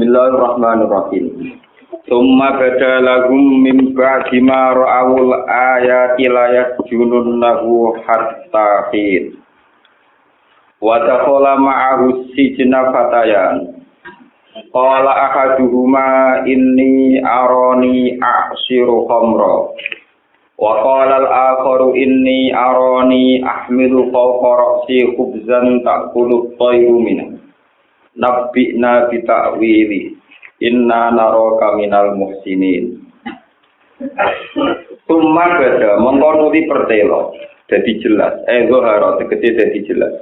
Bismillahirrahmanirrahim. Summa bada lahum min ba'di ma ra'awul ayati la yasjununnahu hatta hin. Wa dakhala ma'ahu sijna fatayan. Qala ahaduhuma inni arani a'siru khamra. Wa qala al-akharu inni arani ahmilu fawqa ra'si khubzan ta'kulu at-tayru minhu. nabi na kita inna naraka minal muhsinin. Tumma beda mengkonuti pertelo. Dadi jelas. Eh gue harus dadi jelas.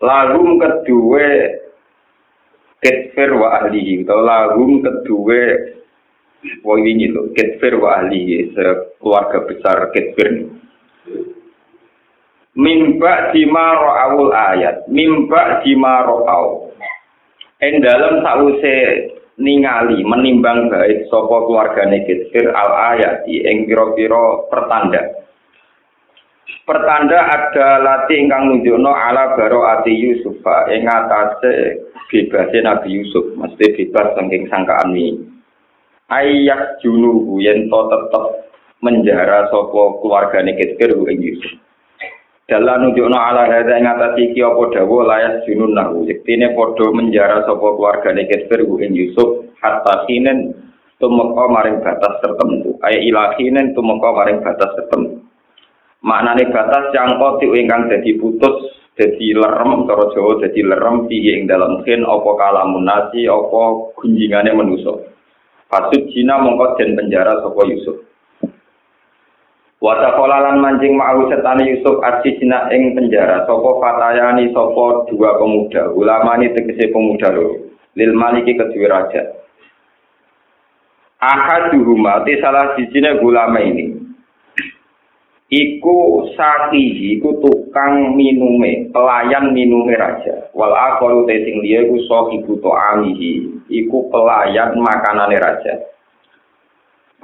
Lalu kedua ketfir wa ahlihi. Atau lalu kedua wong ini lho ketfir wa ahli keluarga besar ketfir mimba dima ro'awul ayat. Mimba dima ro'awul ing dalam sause ningali menimbang baik sapa keluargane ketfer al ayat ing pira-pira pertanda. Pertanda ada lati ingkang nunjukno ala baro ati Yusuf ing atase bebase Nabi Yusuf mesti bebas saking sangkaan ini. Ayak junuhu yen to tetep menjara sapa keluargane Kitfir ing Yusuf dalan nunjukno ala hadza ing atase iki apa dawuh layas junun nahu yektine padha menjara sapa keluargane Kitfir ing Yusuf hatta sinen tumeka maring batas tertentu. Ay ilahinen tumeka maring batas tertentu. Maknane batas yang kotik ingkang dadi putus dadi lerem cara Jawa dadi lerem piye ing dalam kin apa kalamun nasi apa gunjingane manusa. Pasut Cina mongko den penjara sapa Yusuf Wata lan mancing ma'ahu setane Yusuf arsi Cina ing penjara. Sapa fatayani sapa dua pemuda. Ulama ini tegese pemuda lho lil maliki kedua raja. Ahaduhuma te salah sijine ulama ini. Iku sakihi iku tukang minume pelayan minume raja. Wal akharu te sing liya iku sahibu amihi iku pelayan makanane raja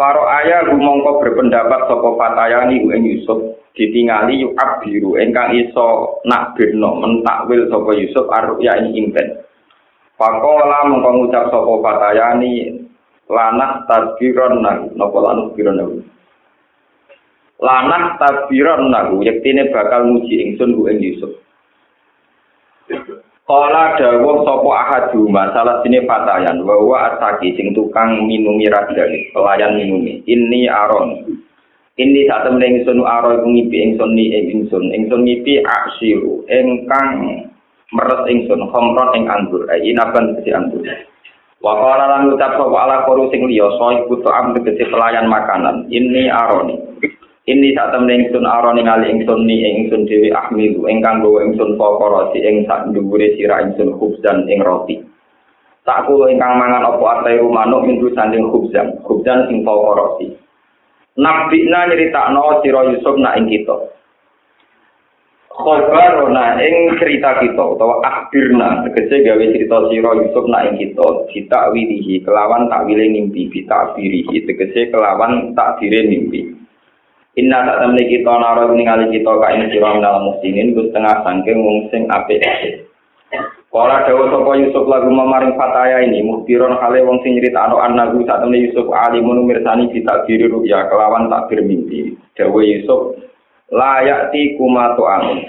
Paro ayah rumongko berpendapat sapa fatayani ing Yusuf. Ditingali yu abiru engkang iso nakbirno mentakwil sapa Yusuf arya ing impen Pakola mongko ngucap sapa fatayani lanah tadbiron nang napa lanah tadbiron nang lanah tabiran nahu yektine bakal muji ingsun ku Yusuf Kala dawuh sapa ahadu masalah sini fatayan bahwa ataki sing tukang minumi rajane pelayan minumi ini aron. Ini saat temen ingsun aron ngipi ingsun ni ing ingsun. Ingsun ngipi aksiru ingkang meres ingsun khamron ing anggur. Ai inaban kesi anggur. Wa qala lan ucap sapa ala koru sing liya soy putu am pelayan makanan. Ini aroni Ini saat temen ingsun aron ningali ingsun ni ingsun dewi ahmilu ingkang gawa ingsun pokoro si ing sak dhuwure sira ingsun khubzan ing roti. Tak kulo ingkang mangan apa atai manuk minggu sanding khubzan, khubzan sing pokoro si. Nabina nyeritakno sira Yusuf nak ing kita. Khobarona ing cerita kita utawa akhirna tegese gawe cerita sira Yusuf nak ing kita ditakwilihi kelawan takwile mimpi bitakwilihi tegese kelawan takdire mimpi. Inna tak temne kita nara ningali kita ka ing sira minal muslimin ku setengah sangking wong sing apik. Kala dawuh sapa Yusuf lagu mamaring fataya ini muhtiron hale wong sing nyritakno annahu sak temne Yusuf alimun mirsani ditakdiri ruya kelawan takdir mimpi. Dawuh Yusuf layak ti kuma amun.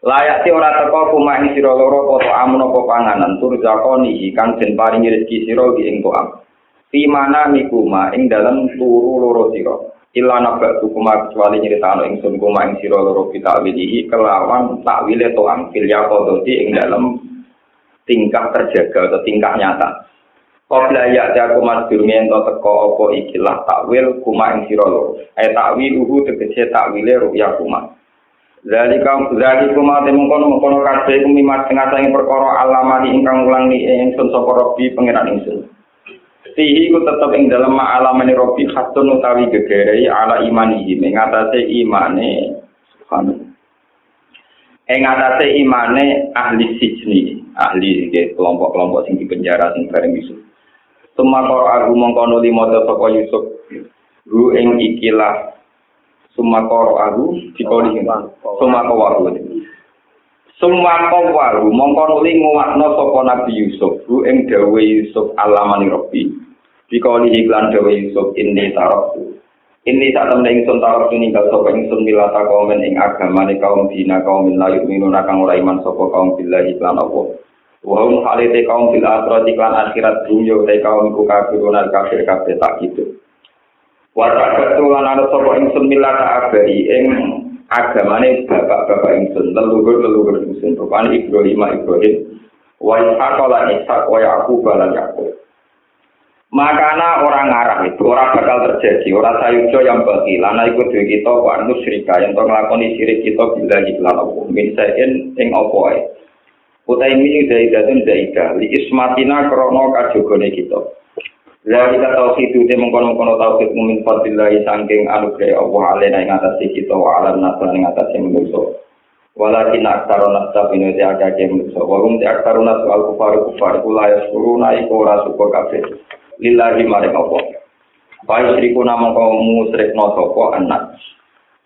Layak ti ora teko kuma ing sira loro apa amun apa panganan tur zakoni kang den paringi rezeki sira ing to'am. Fi mana mikuma ing dalam turu loro sira. Illa nabak kuma kecuali nyeritakno ingsun kuma ing sira loro kita wilihi kelawan takwile to angkil ya kodoti ing dalam tingkah terjaga atau tingkah nyata. Qabla ya ja kuma durunge ento teko apa ikilah takwil kuma ing sira loro. Ay takwiluhu tegese takwile ruya kuma Zalika zalika kuma temung kono kono kabeh kumimat tengah sange perkara alamani ingkang ulangi ingsun sapa Rabbi pangeran ingsun Fihi ku tetep ing dalam ma'alamani robi khatun utawi gegerei ala imanihi. Mengatasi imane subhanallah. Ing atase imane ahli sijni ahli kelompok-kelompok sing di penjara sing bareng Yusuf. Sumakor aku mongkono limo sapa Yusuf. Ru ing ikilah. Sumakor aku dipoli Sumakor aku Summa qawwaru mongko nuli nguwatno sapa Nabi Yusuf bu ing dawe Yusuf alamani Rabbi. Dikali iklan dawe Yusuf ini taroktu. Ini tak temen ingsun tarok ninggal sapa ingsun milata kaum ing agamane kaum dina kaum layu minuna kang ora iman sapa kaum billahi iklan apa. Wa hum halite kaum fil akhirat iklan akhirat dunya te kaum ku kafir kafir tak gitu. Wa tak ana sapa ingsun milata abari ing agamane bapak-bapak ingsun leluhur-leluhur ingsun rupane Ibrahim Ibrahim. Wa Ishaq lan Ishaq wa Yaqub. Lan Yaqub Makana orang ngarah itu orang bakal terjadi. Orang sayujo yang bagi lana ikut duit kita wa musyrika yang to nglakoni sirik kita bila iklan apa min saen ing apa ae utai min zaidatun zaidah. Li ismatina krana kajogone kita Lalika tauhidu ini mengkono-kono tauhid mumin fadillahi sangking anugerah Allah alena ing atasi kita wa alam nasran yang atasi menurutu. Walakin aktaro nasta bina di agaknya menurutu. Walum di aktaro nasta al kufar kufar kula ya suruh naik kora suka kafir. Lillahi maring Allah. Bayu seriku namang kau musrik nosoko anak.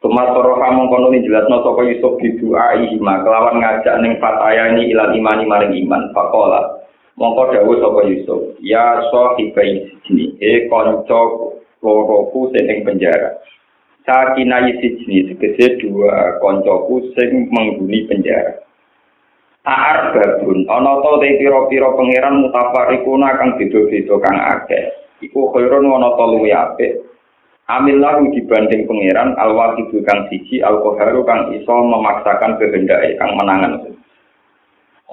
Tumat toro kamu kono ini jelas nosoko yusuf di doa. Kelawan ngajak ning fatayani ilan imani maring iman. Faqala Mongko dawuh sapa Yusuf, ya sahibai sijni, e kanca loroku sing ing penjara. Sakina sijni tegese dua kancaku sing menghuni penjara. Aar babun, ana to te pira-pira pangeran mutafarikuna kang beda-beda kang akeh. Iku khairun ana to luwih apik. Amil lahu dibanding pangeran al-wahid kang siji al-qaharu kang iso memaksakan kehendake kang menangan.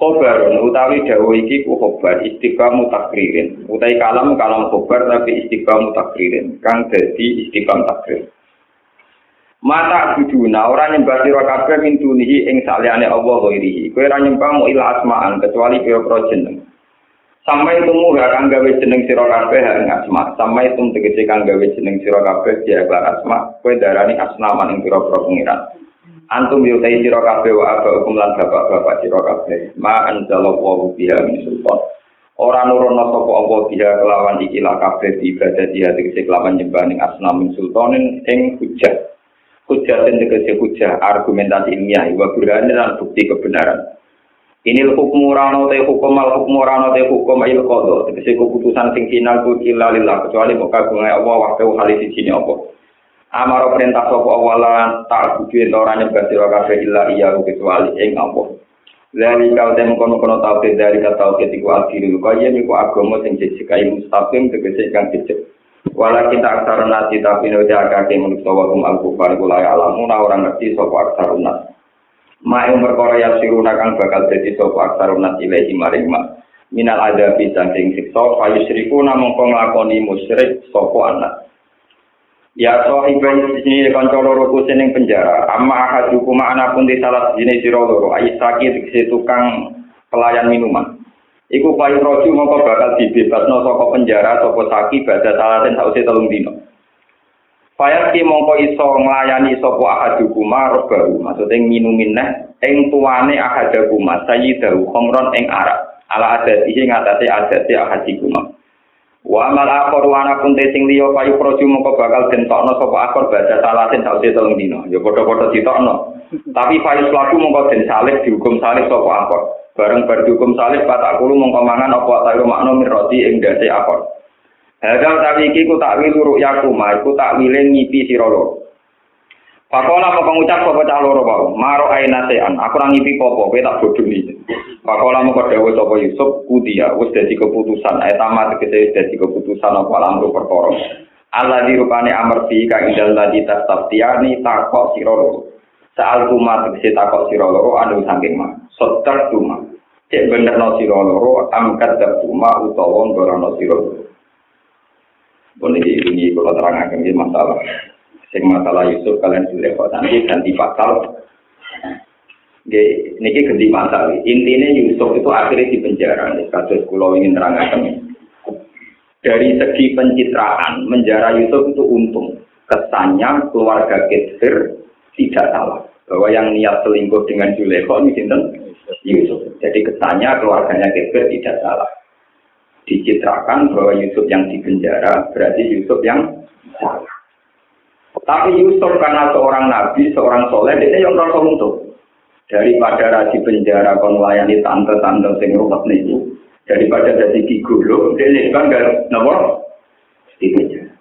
Khobarun utawi dawa iki ku khobar istiqam takririn utawi kalam kalam khobar tapi istiqam takririn kang dadi istiqam takrir mata buduna ora nyembah sira kabeh mintunihi ing saliyane Allah ghairihi. Kowe ora nyembah mu ila asmaan kecuali pira-pira jeneng. Sampai temu gak kang gawe jeneng sira kabeh ing asma. Sampai tum tegese kang gawe jeneng sira kabeh dia asma. Kowe darani asnaman ing pira-pira pengiran antum yutai sira kabeh wa aba hukum lan bapak-bapak sira kabeh. Ma anzalallahu biha min sultan. Ora nurono sapa apa biha kelawan iki la kabeh ibadah dia tegese kelawan nyembah ning asnam min sultanin ing hujah. Hujah sing tegese hujah argumentasi ilmiah wa burhan dan bukti kebenaran. Ini hukum rano te hukum al hukum rano te hukum il kodo tegese keputusan sing final ku illa lillah kecuali mau kagungan Allah waktu hal sini apa Amaro perintah sapa awalan tak kudu ento ora nyembah sira kabeh illa iya kecuali ing apa. Lali kau tem kono-kono tauhid dari kata tauhid iku akhir kaya niku agama sing jejak mustaqim tegese kang jejak. Walakin tak aksara nasi tapi no jaga ke manusia wa kum al kufar kula ya alamu na orang ngerti sapa aksara nas. Ma yang perkara yang siruna kang bakal jadi sapa aksara nas ilahi maring ma. Minal ada saking siksa fa yusriku namung nglakoni musyrik sapa anak. Ya so ibrahim sini kanca loro ku seneng penjara. Amma hukum ana pun di salah sini sira loro. Ai sakit tukang pelayan minuman. Iku payu roju mongko bakal dibebasno saka penjara sapa saki badha salaten sause telung dino. Fayat ki mongko iso nglayani sapa ahad hukum baru. Maksudnya minumin neh ing tuane ahad hukum sayyidahu khamron ing arak. Ala adat iki ngatasi adat ahad hukum. Wa amal akor wa ana pun sing liya payu proju mongko bakal den tokno sapa akor baca salatin sausi telung dino. Ya padha-padha ditokno. Tapi payu pelaku mongko den salib dihukum salib sapa akor. Bareng bar dihukum salib patak mongko mangan apa tayo makna miroti ing dase akor. Hadal tapi iki ku takwil luruk yakuma, iku takwile ngipi sira loro. Pakola mau pengucap kok pecah loro pak. Maro aina sean. Aku nang ipi popo. tak bodoh nih. Pakola mau kode wes apa Yusuf kudia. Wes jadi keputusan. Ayat amat kita wes jadi keputusan apa lamru perkoros. Allah di rupane amerti kang idal tadi tas tiani takok sirolo. Saal kuma tegese takok sirolo anu saking mah. Sotar tuma. Cek bener no siroro. Angkat dar cuma utawon gorano siroro. Boleh diingini kalau terangkan ini masalah. Sing masalah Yusuf kalian sudah nanti ganti pasal niki ganti pasal. Intinya Yusuf itu akhirnya di penjara. Kasus kulo ingin terangkan. Dari segi pencitraan, menjara Yusuf itu untung. Kesannya keluarga Geser tidak salah. Bahwa yang niat selingkuh dengan Juleko ini Yusuf. Jadi kesannya keluarganya Geser tidak salah. Dicitrakan bahwa Yusuf yang di penjara berarti Yusuf yang salah. Tapi Yusuf karena seorang nabi, seorang soleh, dia yang rasa untuk. daripada rasi penjara kon layani tante-tante sing ruwet niku. Daripada dadi gigolo dene kan gak nopo di penjara.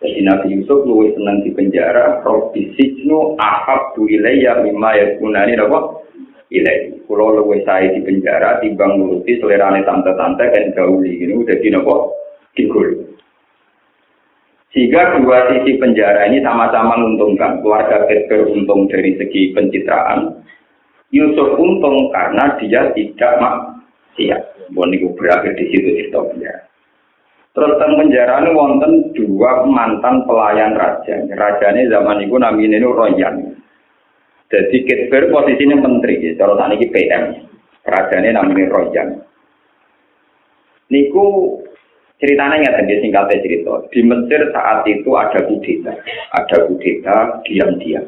Jadi Nabi Yusuf luwih seneng di penjara Robbi Sijnu ahab tu ilayya mimma yakunani nopo ilai kulo luwih saya di penjara timbang nuruti selerane tante-tante kan gauli. Udah di nopo gigolo sehingga dua sisi penjara ini sama-sama menguntungkan. Keluarga Peter untung dari segi pencitraan, Yusuf untung karena dia tidak maksiat. Bon itu berakhir di situ historinya. Terus teng penjara ini wonten dua mantan pelayan raja. Raja ini zaman itu namanya ini Royan. Jadi Ketber posisinya menteri, kalau tadi ini PM. Ini namanya Royan. Niku ceritanya nggak tadi singkatnya cerita. Di Mesir saat itu ada kudeta, ada kudeta diam-diam.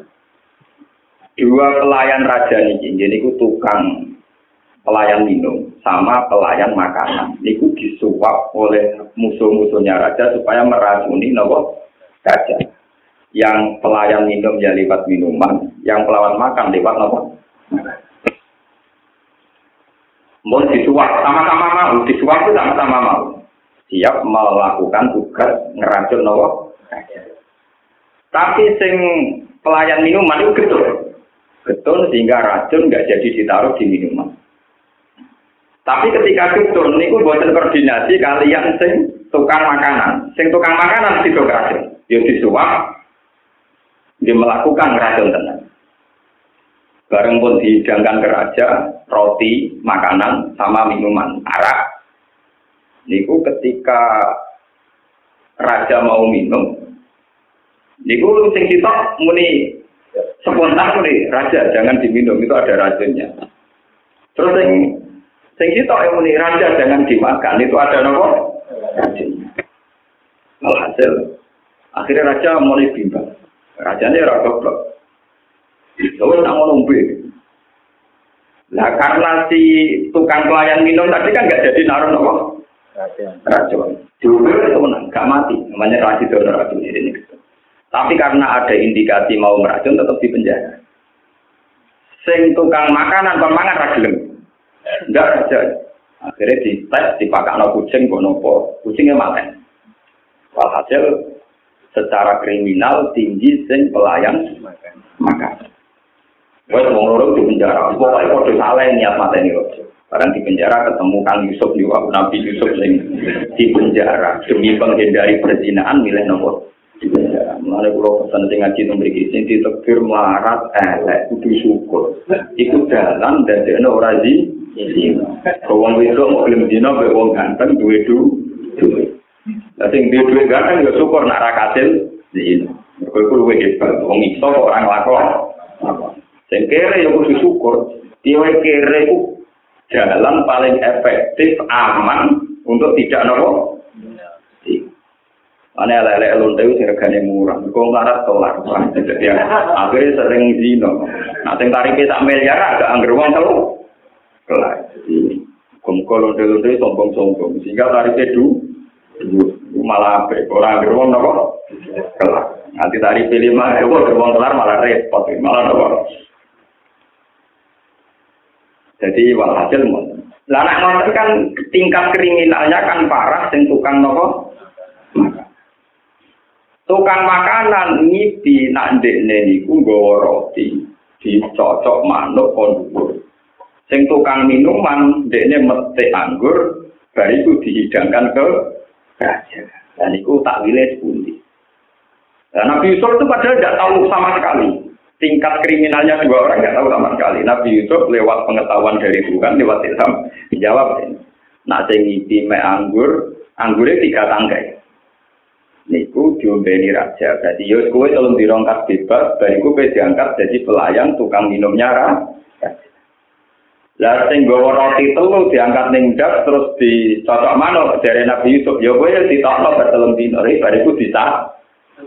Dua pelayan raja niki jadi tukang pelayan minum sama pelayan makanan. Niku disuap oleh musuh-musuhnya raja supaya meracuni nopo raja. Yang pelayan minum ya lewat minuman yang pelawan makan lewat nopo? Mau disuap sama-sama mau disuap itu sama-sama mau siap melakukan tugas ngeracun nopo tapi sing pelayan minuman itu gitu getun sehingga racun nggak jadi ditaruh di minuman. Tapi ketika getun, niku buatan koordinasi kalian sing tukang makanan, sing tukang makanan itu racun, yo disuap, dia melakukan racun tenang. Bareng pun dihidangkan ke raja, roti, makanan, sama minuman, arak. Niku ketika raja mau minum, niku sing kita muni spontan nih raja jangan diminum. Itu ada racunnya. Terus yang sing kita yang muni raja jangan dimakan. Itu ada nopo? Racunnya. Alhasil akhirnya raja mulai bimbang. Rajanya raga goblok. Lalu tak mau. Nah karena si tukang pelayan minum tadi kan nggak jadi naruh nopo racun. Dulu itu menang, gak mati. Namanya racun itu racun ini. Tapi karena ada indikasi mau meracun tetap di penjara. Sing tukang makanan pemangan ragilem. Enggak saja. Akhirnya di tes dipakai no kucing nopo kucingnya makan. Walhasil secara kriminal tinggi sing pelayan makan. Wes wong loro di penjara. Pokoknya kode salah niat mata ini rojo. Kadang di penjara ketemu Kang Yusuf di Nabi Yusuf sing di penjara demi menghindari perzinahan milih nopo di penjara. Mulane kula pesan sing ngaji teng mriki sing ditekbir melarat elek kudu syukur. Iku dalan dadi ora di Wong wedok mau gelem dina mbek wong ganteng duwe duwe. Lah sing duwe duwe ganteng ya syukur nak ra kasil di Mergo iku luwih hebat. Wong iso kok ora nglakon. Sing kere ya kudu syukur. Dia kere ku jalan paling efektif, aman untuk tidak nopo Ane lele lonte itu regane murah. Kau melarat kelar. Jadi akhirnya sering zino. Nah, sing tarifnya tak miliar agak angger uang telu. Kelar. Jadi kumko lonte lonte sombong sombong. Sehingga tarifnya du, malah orang angger uang nopo. Kelar. Nanti tarif lima, ewo uang kelar malah repot. Malah nopo. Jadi walhasil Lah anak kan tingkat kriminalnya kan parah sing tukang nopo Tukang makanan ngipi nak ndekne niku nggawa roti dicocok manuk kon Sing tukang minuman ndekne metik anggur bar itu dihidangkan ke raja. Dan itu tak wilayah sepundi. Nah, Nabi Yusuf itu padahal tidak tahu sama sekali. Tingkat kriminalnya dua orang tidak tahu sama sekali. Nabi Yusuf lewat pengetahuan dari Tuhan, lewat Islam, menjawab ini. Nah, anggur, anggurnya tiga tangkai niku diombeni raja. Jadi yo kowe tolong dirongkat bebas, bariku kowe diangkat jadi pelayan tukang minumnya raja. Lah sing gawa roti telu diangkat ning dak terus dicocok manuk dari Nabi Yusuf. Yo kowe ditokno bertelung dino bariku bisa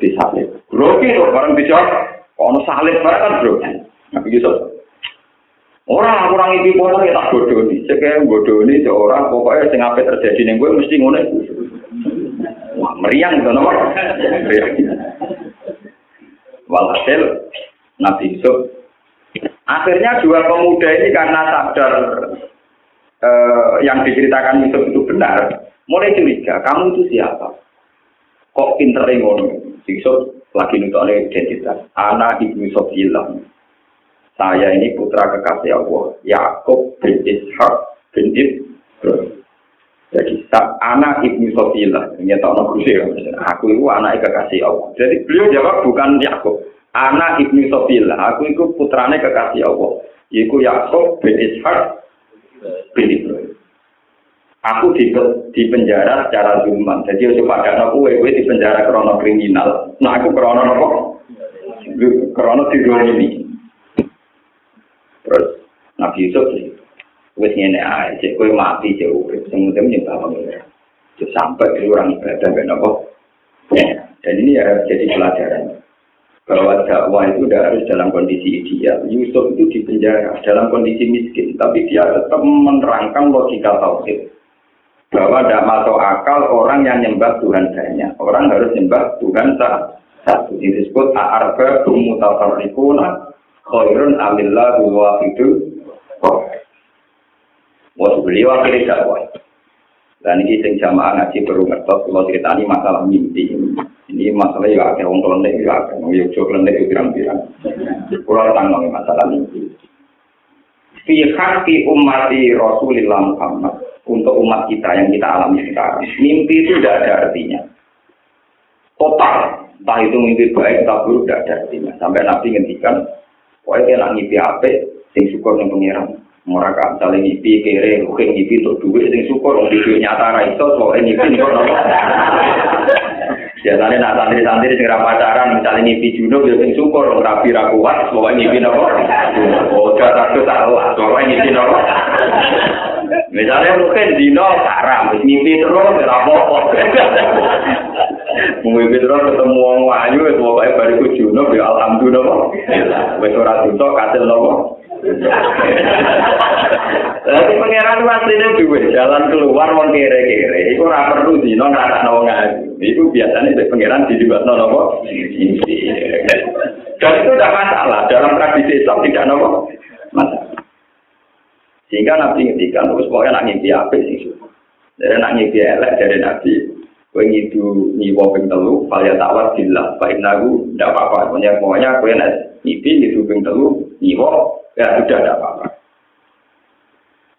disalib. Grogi kok bareng bisa ono salib bareng kan bro. Nabi Yusuf Orang kurang iki foto ya tak bodoni. Cek bodoni orang pokoknya sing ape terjadi ning kowe mesti ngono Wah, meriang itu nomor. Walhasil Nabi Yusuf Akhirnya dua pemuda ini karena sadar eh, yang diceritakan Yusuf itu benar, mulai curiga, kamu itu siapa? Kok pinter ngono? Yusuf lagi nutup identitas. Anak ibu Sofilah. Saya ini putra kekasih Allah. Yakub bin Ishak bin Ibrahim. Jadi anak ibnu Sofilah, ini tak Aku itu anak kekasih Allah. Jadi beliau jawab bukan Yakub, anak ibnu Sofilah. Aku itu putrane kekasih Allah. Iku Yakub bin Ishak bin Ibrahim. Aku di, di penjara secara zulman. Jadi coba ada aku, gue di penjara krono kriminal. Nah aku krono apa? Krono ini. Terus Nabi Yusuf sih ngene ae cek kowe mati jauh sing penting nyembah pengira sampai di orang ibadah ben apa ya dan ini ya jadi pelajaran bahwa dakwah itu tidak harus dalam kondisi ideal. Yusuf itu di penjara dalam kondisi miskin, tapi dia tetap menerangkan logika tauhid bahwa tidak masuk akal orang yang nyembah Tuhan banyak. Orang harus nyembah Tuhan satu. Ini disebut arba mutafarriquna khairun amillah itu. Mau beliau akhirnya dakwah. Dan ini sing jamaah ngaji baru ngertos kalau cerita ini masalah mimpi. Ini masalah ya ada orang kelendek ya ada orang yang jauh kelendek ya pirang-pirang. Tanggung masalah mimpi. Fi hakki umati Rasulillah Muhammad untuk umat kita yang kita alami sekarang. Mimpi itu tidak ada artinya. Total, entah itu mimpi baik atau buruk tidak ada artinya. Sampai Nabi ngendikan, pokoknya nak mimpi apa, sing syukur yang pengiran. Mereka misalnya ngipi kere, mungkin ngipi untuk duit, sing syukur untuk duit nyata ra iso, soalnya ngipi kok nopo. Biasanya nak santri-santri sing pacaran, misalnya ngipi junub, ya sing syukur, rapi ra kuat, soalnya ngipi nopo. Oh, gak takut salah, soalnya ngipi nopo. Misalnya mungkin dino haram, ngipi terus, ya apa-apa. Mungkin terus ketemu wong wayu, pokoknya bariku junub, ya alhamdulillah. Wes ora dosa kasil nopo. Tapi pangeran aslinya juga jalan keluar mau kere-kere. Itu ora perlu dino nggak nawa ngaji. Itu biasanya di pangeran di juga nopo. Dan itu tidak masalah dalam tradisi Islam tidak nopo masalah. Sehingga Nabi ngertikan, terus pokoknya nak ngimpi apa sih? Jadi nak ngimpi elek dari Nabi, kue ngidu nyiwa ping telu, falya tawar billah, baik nagu, tidak apa-apa. Pokoknya pokoknya kue nak ngimpi ngidu ping telu, nyiwa, ya sudah tidak apa-apa.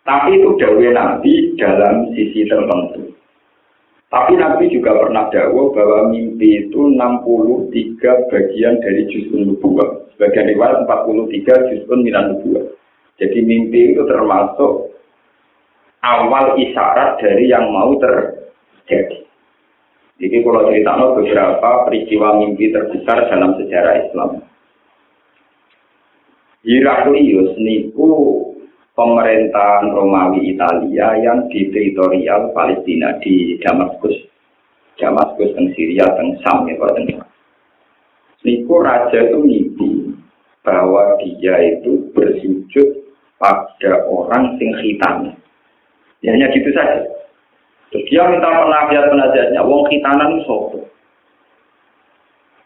Tapi itu dawe Nabi dalam sisi tertentu. Tapi Nabi juga pernah dakwah bahwa mimpi itu 63 bagian dari juzun nubuah. Sebagian riwayat 43 juzun minan nubuah. Jadi mimpi itu termasuk awal isyarat dari yang mau terjadi. Jadi kalau cerita beberapa peristiwa mimpi terbesar dalam sejarah Islam. Heraklius niku pemerintahan Romawi Italia yang di teritorial Palestina di Damaskus. Damaskus dan Syria dan Sam ya Niku raja itu mimpi bahwa dia itu bersujud pada orang sing khitan. Ya, hanya gitu saja. Terus dia minta penasihat penasihatnya, wong khitanan itu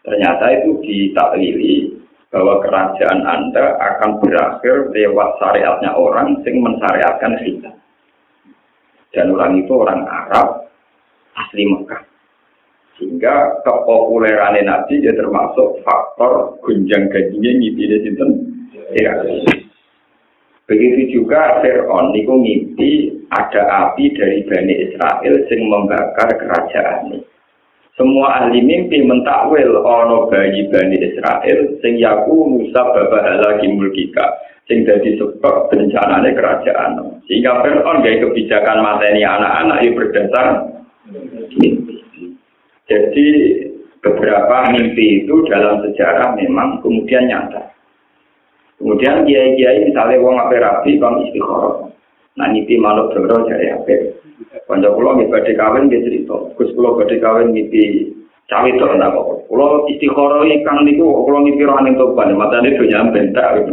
Ternyata itu ditaklili bahwa kerajaan Anda akan berakhir lewat syariatnya orang yang mensyariatkan kita. Dan orang itu orang Arab asli Mekah. Sehingga kepopuleran Nabi dia termasuk faktor gunjang gajinya ngipine sinten ya. Begitu juga Fir'aun niku ngimpi ada api dari Bani Israel sing membakar kerajaan. Semua ahli mimpi mentakwil ono bayi Bani Israel sing yaku Musa lagi mulkika sing dadi sebab bencanane kerajaan. Sehingga Fir'aun gaya kebijakan mateni anak-anak yang berdasar mimpi. Jadi beberapa mimpi itu dalam sejarah memang kemudian nyata. Kemudian kiai-kiai misalnya wong ape rapi, bang istikharah. Nah mimpi manuk doro jadi ape. Kanca kula nggih badhe kawin nggih cerita. Gus kula badhe kawin mimpi cawe to ndak kok. Kula istikharah kang niku kula mimpi roh ning toban, matane do nyampe tak.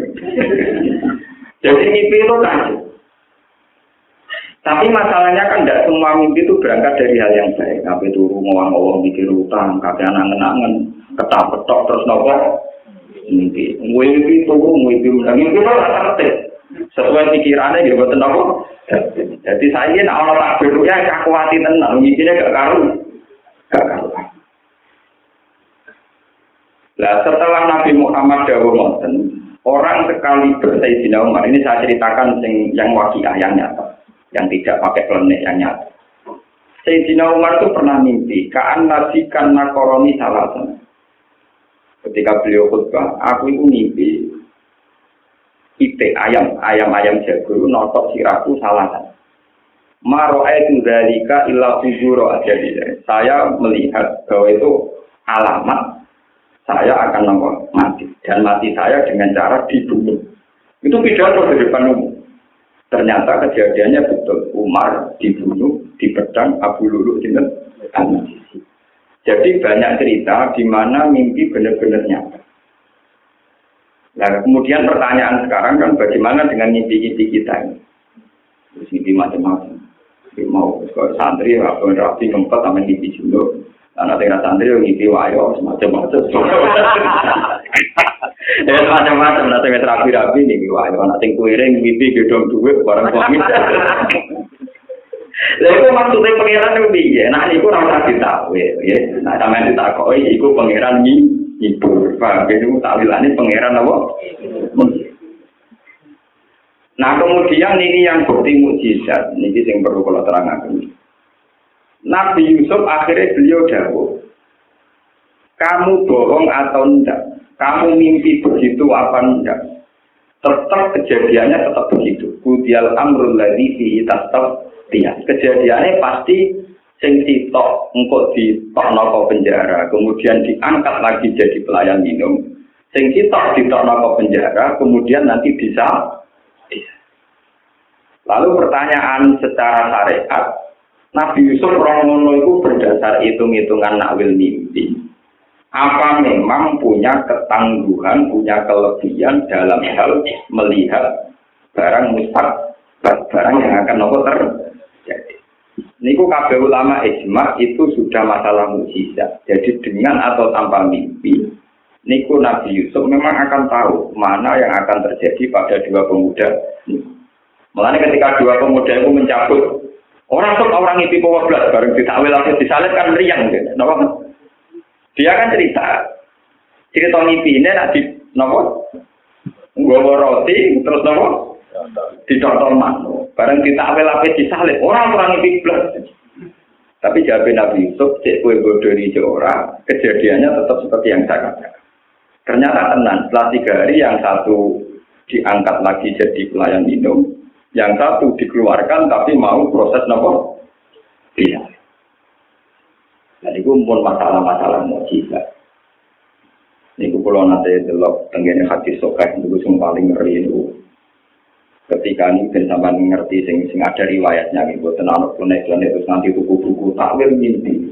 Jadi mimpi itu kan. Tapi masalahnya kan tidak semua mimpi itu berangkat dari hal yang baik. Tapi turu ngomong ngomong mikir utang, kakek angen-angen, ketak petok terus nopo mimpi. Mimpi turu, mimpi menang. Mimpi rasa tertib. Sesuai pikirannya gitu, betul apa? Jadi saya ini orang tak ya, aku hati tenang. Mimpinya gak karu. Gak karu. Nah, setelah Nabi Muhammad Dawud Monten, orang sekali bersayyidina Umar, ini saya ceritakan yang, yang wakiah, yang nyata. Yang tidak pakai klenik, yang nyata. Sayyidina Umar itu pernah mimpi, kaan nasikan nakoroni salatan. Ketika beliau khutbah, aku itu mimpi ite ayam, ayam-ayam jago, notok siraku salatan. Maro itu dalika illa ujuro aja Saya melihat bahwa itu alamat saya akan nomor mati dan mati saya dengan cara dibunuh. Itu pidato di depan umum. Ternyata kejadiannya betul. Umar dibunuh di pedang Abu Lulu dengan Jadi banyak cerita di mana mimpi benar-benar nyata. Nah, kemudian pertanyaan sekarang kan bagaimana dengan mimpi-mimpi kita ini? Terus mimpi macam-macam. Mau kalau santri, apa rapi keempat sama mimpi juga. Karena tinggal santri yang mimpi wayo, semacam-macam. Ya macam-macam, nanti rapi-rapi nih wayo. Nanti kuiring mimpi gedong duit, barang suami. Lha iku maksude pangeran itu piye? Nah niku ora usah ditawe, ya. Nah sampeyan ditakoki iku pangeran iki ibu. Paham ya niku tawilane pangeran apa? Nah kemudian ini yang bukti mukjizat, ini yang perlu kalau terangkan. Nabi Yusuf akhirnya beliau jawab, kamu bohong atau enggak? Kamu mimpi begitu apa enggak? Tetap kejadiannya tetap begitu. Kudial amrul ladhi fi tastab dia kejadiannya pasti sing sitok engkau di toknoko penjara. Kemudian diangkat lagi jadi pelayan minum. Sing sitok di toknoko penjara kemudian nanti bisa lalu pertanyaan secara syariat Nabi Yusuf Romono itu berdasar hitung-hitungan nakwil mimpi. Apa memang punya ketangguhan, punya kelebihan dalam hal melihat barang mustaq, barang yang akan nopo ter niku kabeh ulama ijma itu sudah masalah mukjizat. Jadi dengan atau tanpa mimpi, niku Nabi Yusuf memang akan tahu mana yang akan terjadi pada dua pemuda. Mulanya ketika dua pemuda itu mencabut orang tuh orang itu bawa belas bareng ditakwil atau disalib kan meriang gitu. Dia kan cerita cerita mimpi ini nanti nopo nggak roti terus nopo dicontoh manu. Barang kita apel apel disalib, orang orang plus. Tapi jawab Nabi Yusuf, cek kue bodoh di orang, kejadiannya tetap seperti yang saya katakan. Ternyata tenang, setelah tiga hari yang satu diangkat lagi jadi pelayan minum, yang satu dikeluarkan tapi mau proses nopo iya. Jadi itu pun masalah-masalah mujizat. Ini kalau nanti delok tenggine hati sokai itu paling ngeri itu ketika ben sampean ngerti sing sing ada riwayatnya gitu tenan klenek klenek terus nanti buku-buku takwil mimpi.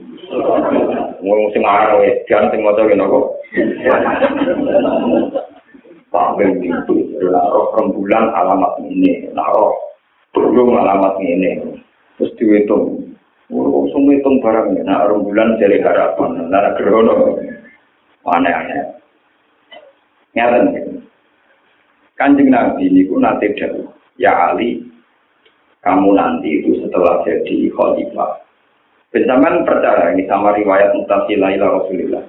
Ngomong sing arah jangan sing maca ngene kok takwil mimpi. Roh rembulan alamat ini roh burung alamat ini terus dihitung Oh, semua hitung barang nah rembulan jadi harapan, nah gerono, aneh-aneh. Nyata Kanjeng Nabi ini pun nanti dahulu. Ya Ali, kamu nanti itu setelah jadi khalifah. Bersamaan percaya ini sama riwayat mutasilah ila Rasulullah.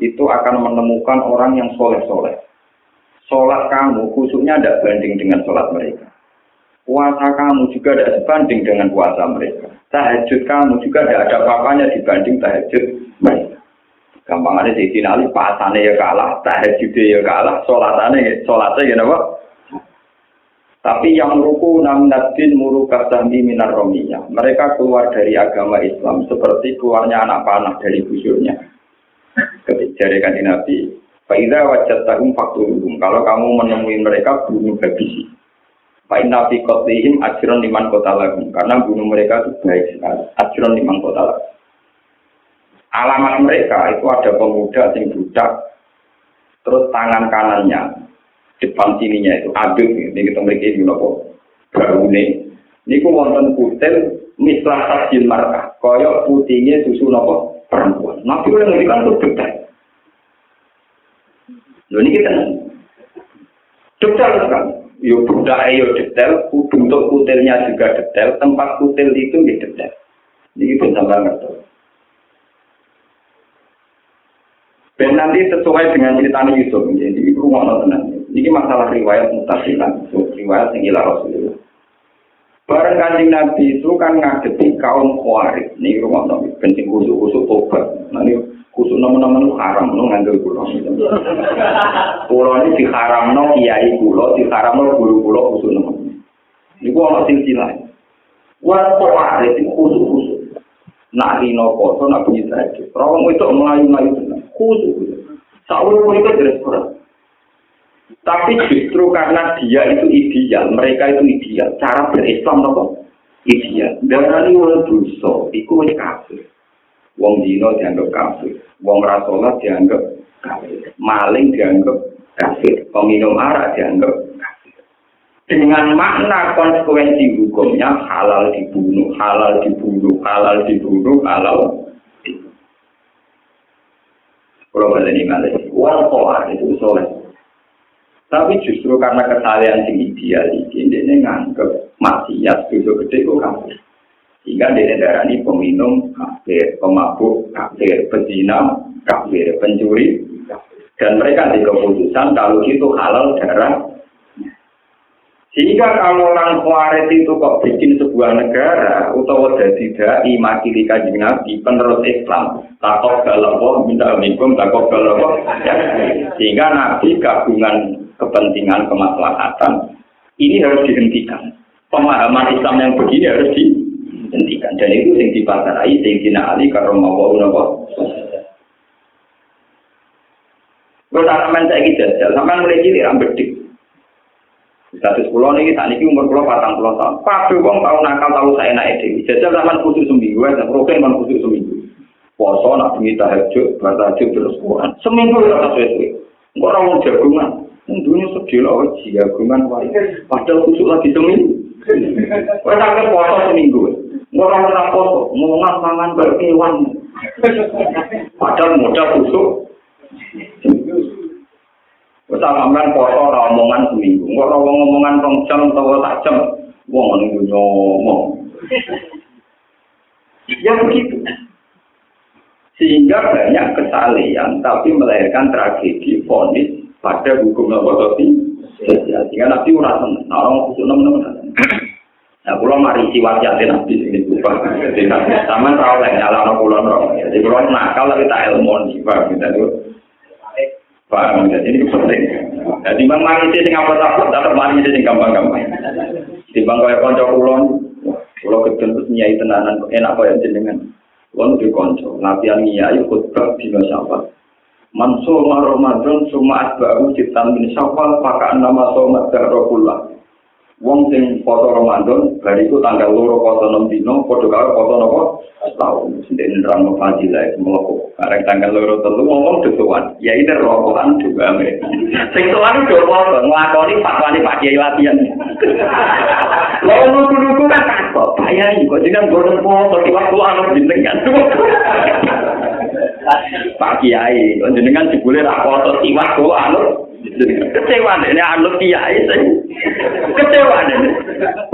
Itu akan menemukan orang yang soleh-soleh. Sholat kamu khususnya tidak banding dengan sholat mereka. Puasa kamu juga tidak sebanding dengan puasa mereka. Tahajud kamu juga tidak ada apa-apanya dibanding tahajud mereka. Gampangannya di sini Ali pasane ya kalah, tahajud ya kalah, sholatane sholatnya ya apa? Tapi yang ruku namnadin murukat sahmi minar rominya. Mereka keluar dari agama Islam seperti keluarnya anak panah dari busurnya. Ketika dari Nabi, Faidah wajat tahum fakturum. Kalau kamu menemui mereka, bunuh habisi. Fa'in nabi kotlihim ajron liman kota lagu. Karena bunuh mereka itu baik sekali. Ajron liman kota. Alamat mereka itu ada pemuda yang budak, terus tangan kanannya, depan sininya itu aduk, ini kita memiliki ini nopo, baru ini. Ku wonten kutil, mislah tajil markah, koyok putihnya susu nopo perempuan. Nabi yang kan itu budak. Lho ini kita detail kan. Yo budak yo detail, bentuk kutilnya juga detail, tempat kutil itu ya detail. Ini bisa ngerti. Dan nanti sesuai dengan cerita Yusuf, jadi itu rumah tenang. Ini masalah riwayat mutasilan, riwayat yang gila Rasulullah. Barang kanjeng Nabi itu kan ngadepi kaum khawarij. Ini rumah nabi, penting kusuk-kusuk tobat. Nah ini kusuk nama-nama itu haram, no nganggil kulo. Kulo ini diharam no kiai kulo, diharam no guru kulo kusuk nama. Ini gua orang silsilah. Wah khawarij itu kusuk-kusuk. Nak rino koso, nak bunyi saja. Rawang itu melayu-melayu Kusuk. Saul itu jelas kurang. Tapi justru karena dia itu ideal, mereka itu ideal. Cara berislam apa? Ideal. Darani wong dosa, iku wis kafir. Wong dino dianggap kafir. Wong rasolat dianggap kafir. Maling dianggap kafir. Peminum arak dianggap kafir. Dengan makna konsekuensi hukumnya halal dibunuh, halal dibunuh, halal dibunuh, halal dibunuh. Kalau balik ini wal itu soleh. Tapi justru karena kesalahan yang ideal ini, dia nganggep maksiat itu gede kok kafir. Sehingga dia darah ini peminum kafir, pemabuk kafir, pezina kafir, pencuri Dan mereka di keputusan kalau itu halal darah. Sehingga kalau orang Khawarij itu kok bikin sebuah negara, utawa jadi dai makili kajing Nabi, penerus Islam, takut galawa, minta minum, takut galawa. Ya. Sehingga Nabi gabungan kepentingan kemaslahatan ini harus dihentikan. Pemahaman Islam yang begini harus dihentikan dan itu yang Ali karena mau nopo. Kalau tanaman saya jajal, sama mulai cilik rambut dik. Status pulau ini saat ini umur pulau patang pulau tahun. Pak wong tahu nakal tahu saya naik dewi. Jajal sama khusus seminggu, ya, program man khusus seminggu. Poso nak demi tahajud, tahajud terus Quran. Seminggu ya sesuai. Enggak orang jagungan. Tentunya sedih lah, jagungan wae. Padahal kusuk lagi seminggu. Kau sampai foto seminggu. Orang orang foto, ngomong mangan berkewan. Padahal modal kusuk. Wis sampean poso ra omongan seminggu. Ora wong omongan rong jam utawa sak jam. Wong ngene yo ngomong. Ya begitu. Sehingga banyak kesalehan tapi melahirkan tragedi fonis pada hukum apa tadi? Sehingga nanti ora tenan. Ora kusuk nemen-nemen. Nah, kula mari siwat ya tenan iki niku. Dadi ra oleh nyalano kula nro. Jadi kula nakal tapi tak elmoni, Pak, gitu. Pak. Jadi ini penting. Jadi bang mari sing apa takut, dapat mari sing gampang-gampang. Di bang kaya konco pulau, pulau kecil terus nyai tenanan enak kaya jenengan. Pulau di konco, latihan nyai khutbah di masyarakat. Mansur Ramadan suma asba'u citan min syawal pakaan nama somat darrokullah. Wong sing foto Ramadan, bariku tanggal loro foto enam dino, foto karo foto nopo setahun. Sendiri nerang no fadilah itu meloko. Karena tanggal loro telu ngomong desuan, ya ini rokokan juga me. Sing tuan itu foto ngelakoni fatwani pak kiai latihan. Lalu nuku-nuku kan takut, bayar kok jangan bodoh foto di waktu anu jenengan. Pak Kiai, jenengan jebule ra foto tiwak kok anu. Kecewa dene anu Kiai sing. Kecewa dene.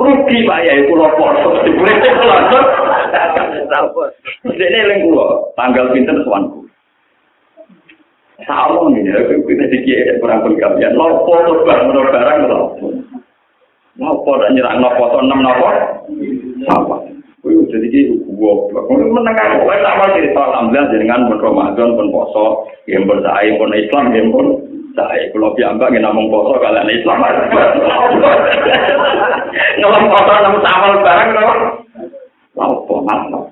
Rugi Pak Kiai kula foto jebule kula. Dene eling kula tanggal pinten suwanku. Sama nih, ya, kita dikira kurang berkabian. Lopo tuh barang barang lopo. Lopo dan nyerang lopo tuh enam. Apa? Kuwi jadi ki goblok. Kuwi menengah kowe sama cerita alhamdulillah jenengan pun Ramadan pun poso, yang bersae pun Islam yang pun saya kalau piyambak nggak namung poso kalian Islam. Ngelom poso nang samal barang napa? Lapo mantap.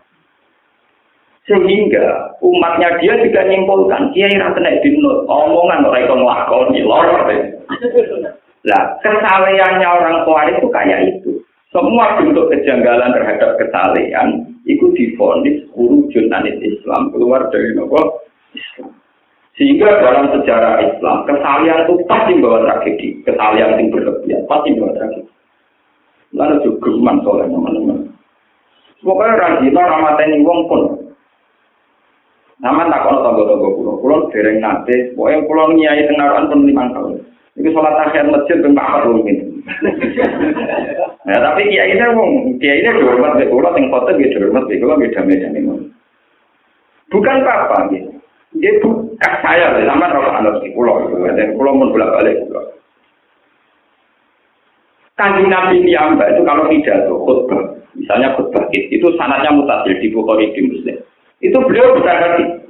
Sehingga umatnya dia juga nyimpulkan kiai ra kena dinut omongan ora iso nglakoni lor. Lah kesalehannya orang tua itu kayak itu. Semua bentuk kejanggalan terhadap kesalehan itu difonis kurujun anit Islam keluar dari nopo Islam. Sehingga dalam sejarah Islam kesalehan itu pasti membawa tragedi, kesalehan yang berlebihan pasti membawa tragedi. Lalu juga geman soalnya teman-teman. Pokoknya rajin ramateni wong pun. Sama tak kono tonggo-tonggo kulo, kulo dereng nate, pokoknya kulo nyai tengaruan pun lima tahun. Itu sholat akhir masjid ben pak gitu. Nah, tapi kiai ini ngomong, kiai ini dihormat di kulo, yang foto dia dihormat di kulo, beda beda nih Bukan apa-apa, gitu. Dia bukan saya, sama roh anak di kulo, dan kulo pun bolak balik kulo. Kanjeng Nabi ini amba itu kalau tidak tuh khutbah, misalnya khutbah itu sanatnya mutasil di Bukhari di Muslim. Itu beliau berkata,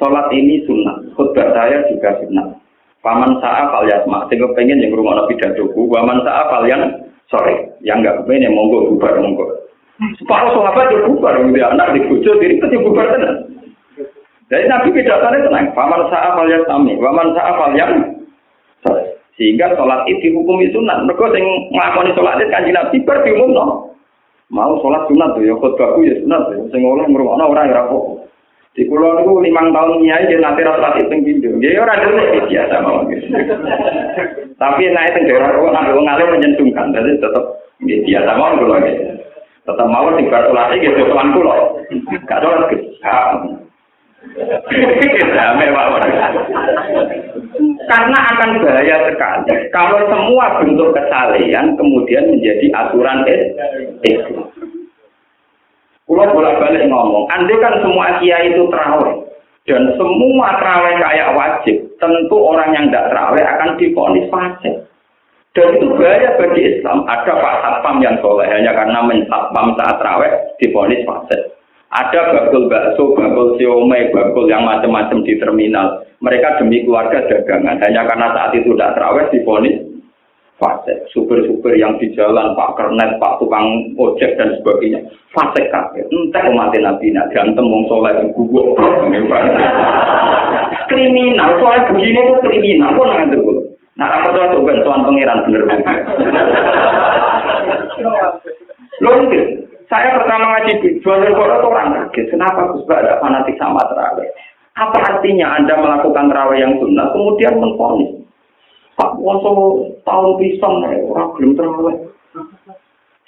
sholat ini sunnah, khutbah saya juga sunnah. Paman sa'a fal yasma, sing pengen yang rumah nabi dadoku, waman sa'a fal yang sore, yang enggak kepengen yang monggo bubar monggo. Separuh sahabat itu bubar, dia anak di bojo diri itu bubar tenan. Jadi nabi pidatanya tenang, paman sa'a fal yasmi, waman sa'a fal yang. Sehingga sholat itu dihukumi sunat. Mereka yang ngelakoni sholat itu kanji nabi bar no. Mau sholat sunat tuh ya, khutbahku ya sunat tuh. Sing oleh merumah orang yang rapok. Di pulau itu lima tahun nyai dia nanti rasa itu pintu. Dia orang dulu biasa mau Tapi naik ke daerah itu nanti ngalir menyentuhkan. Jadi tetap biasa mau kalau gitu. Tetap mau tinggal sholat gitu tuan pulau. Gak sholat gitu. Karena akan bahaya sekali kalau semua bentuk kesalehan kemudian menjadi aturan Islam. Pulau bolak balik ngomong, andai kan semua kiai itu terawih dan semua terawih kayak wajib, tentu orang yang tidak terawih akan diponis fasik. Dan itu bahaya bagi Islam. Ada Pak Satpam yang soleh hanya karena mensatpam saat terawih diponis fasik. Ada bakul bakso, bakul siomay, bakul yang macam-macam di terminal. Mereka demi keluarga dagangan. Hanya karena saat itu tidak terawih diponis fase super-super yang di jalan pak kernet pak tukang ojek dan sebagainya. Fase kafe entah umat nabi. Nak ganteng wong soleh guguk kriminal. Soal begini itu kriminal. Kok nangan dulu nah apa tuh tuh bantuan pangeran bener Loh saya pertama ngaji di jual Quran orang kaget kenapa Gus ada fanatik sama terawih apa artinya anda melakukan terawih yang sunnah kemudian mengfonis Pak Woso tahun pisang ya, orang belum terawih.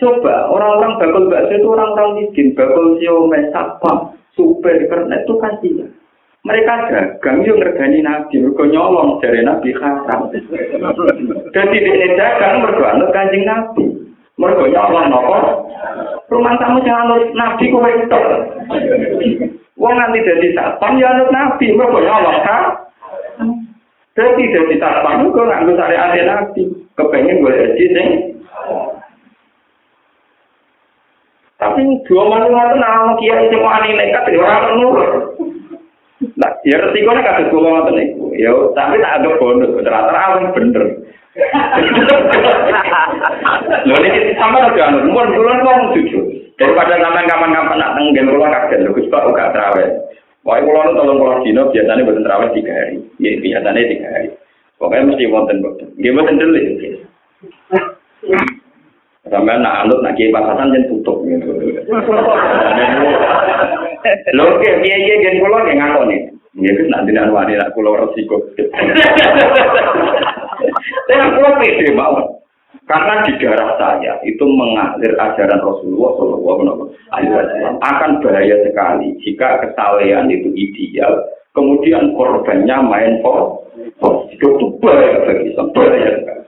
Coba orang-orang bakul bakso itu orang-orang miskin, bakul siomay, sapam, super, karena itu kasihan. Mereka dagang yang ngergani nabi, mereka nyolong dari nabi haram. Jadi ini dagang mereka anut nabi. mergo ya Allah napa rumantamu jangan nurut nabi kowe tok wong nganti dadi satpam ya nurut nabi mergo ya Allah ta dadi dadi satpam kok ora nurut are ade nabi kepengin boleh haji ning tapi dua manungan itu nama kiai cuma aneh nekat di orang nurut Nah, ya resiko nek kados kula tentang niku. Ya, tapi tak ada bonus. Ternyata awal bener. Ini sama udah anu, mun bulan wong jujur. Daripada sampean kapan-kapan nak tenggen kula kaget lho Gus Pak uga traweh. Pokoknya kalau nu tolong kalau dino biasanya buatan terawih tiga hari, ya biasanya tiga hari. Pokoknya mesti wonten. Gak wonten dulu ya. Sampai nak anut nak kiai pasasan jen tutup gitu. Lho, kiai kiai jen kulo yang ngakon nih. Ya kan nanti nanti wani nak kulo resiko. Saya kulo pede banget. Karena di darah saya itu mengalir ajaran Rasulullah Shallallahu Alaihi Wasallam akan bahaya sekali jika kesalehan itu ideal, kemudian korbannya main for, itu bahaya bagi bahaya sekali.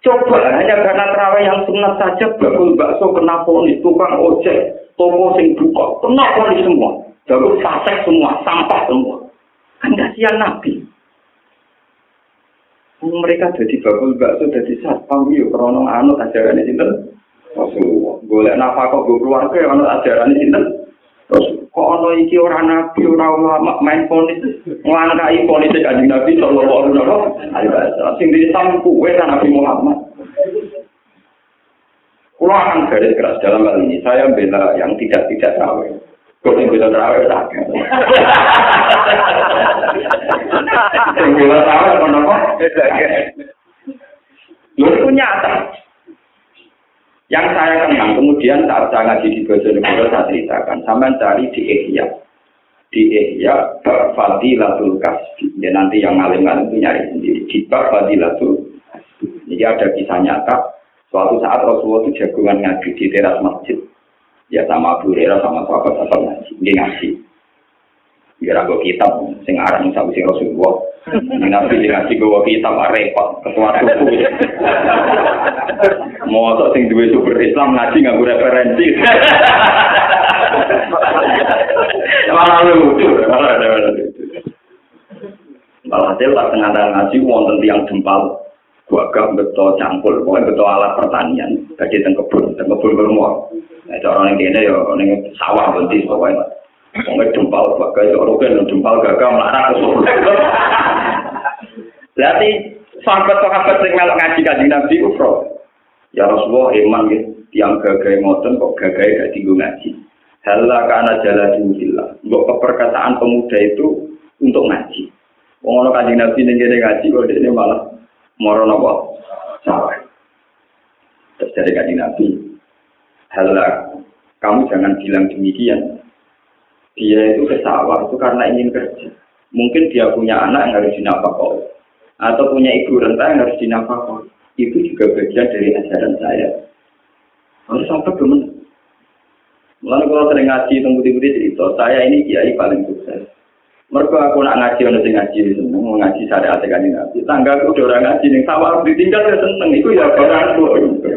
Coba hanya karena terawih yang sunat saja bakul bakso kena ponis, tukang ojek, toko sing buka, kena ponis semua. Bakul fasek semua, sampah semua. Kan kasihan Nabi. Mereka jadi bakul bakso jadi satpam yo krono anut ajaran sinten? Rasulullah. Golek nafkah kok keluarga anut ajaran ini sinten kok ono iki ora nabi ora ulama main ponis nglangkai ponis kanjeng nabi sallallahu alaihi wasallam. Sing disam kuwe nabi Muhammad. Kulo akan garis keras dalam hal ini. Saya bela yang tidak tidak tahu. Kok bisa terawih sakit. Yang bisa terawih kenapa? Itu nyata. Yang saya kenang, kemudian saat saya ngaji di Bojonegoro saya ceritakan, sama cari di Ihya. Di Ihya, Fadilatul Kasbi. Ya nanti yang ngalim-ngalim itu nyari sendiri. Di Fadilatul Kasbi. Jadi ada kisah nyata, suatu saat Rasulullah itu jagungan ngaji di teras masjid ya sama Abu Hurairah sama sahabat sahabat ngaji ini ngaji Biar aku kitab, sing aran yang sabu sing Rasulullah. Nabi sing ngaji gue kitab, repot, ketua suku. Mau sing duwe super Islam ngaji nggak referensi. Malah lucu, malah lucu. Malah hasil tak tengah ngaji wonten tiang jempal gagah betul campur, pokoknya betul alat pertanian. Jadi teng kebun, kebun bermuar. Nah, orang yang kene ya, orang sawah bentis pokoknya. Pokoknya jempal gagah, ya orang jempal gagah melarat Berarti sahabat-sahabat yang melok ngaji kaji Nabi Ufro. Ya Rasulullah iman ya, yang gagah ngoten kok gagah gak tinggal ngaji. Hala karena jalan billah. Untuk keperkasaan pemuda itu untuk ngaji. Wong ana kanjeng Nabi ning kene ngaji kok dene malah moro napa? Salah. Terus dari kanjeng Nabi, Hala, kamu jangan bilang demikian. Dia itu ke sawah itu karena ingin kerja. Mungkin dia punya anak yang harus dinafkahi atau punya ibu renta yang harus dinafkahi. Itu juga bagian dari ajaran saya. Harus sampai benar. Mulai kalau sering ngaji tunggu tiba cerita, saya ini kiai paling sukses. Mereka aku nak ngaji ono sing ngaji seneng mau ngaji syariat kan Nabi. Tangga aku udah orang ngaji ning sawah ditinggal ya seneng iku ya barangku.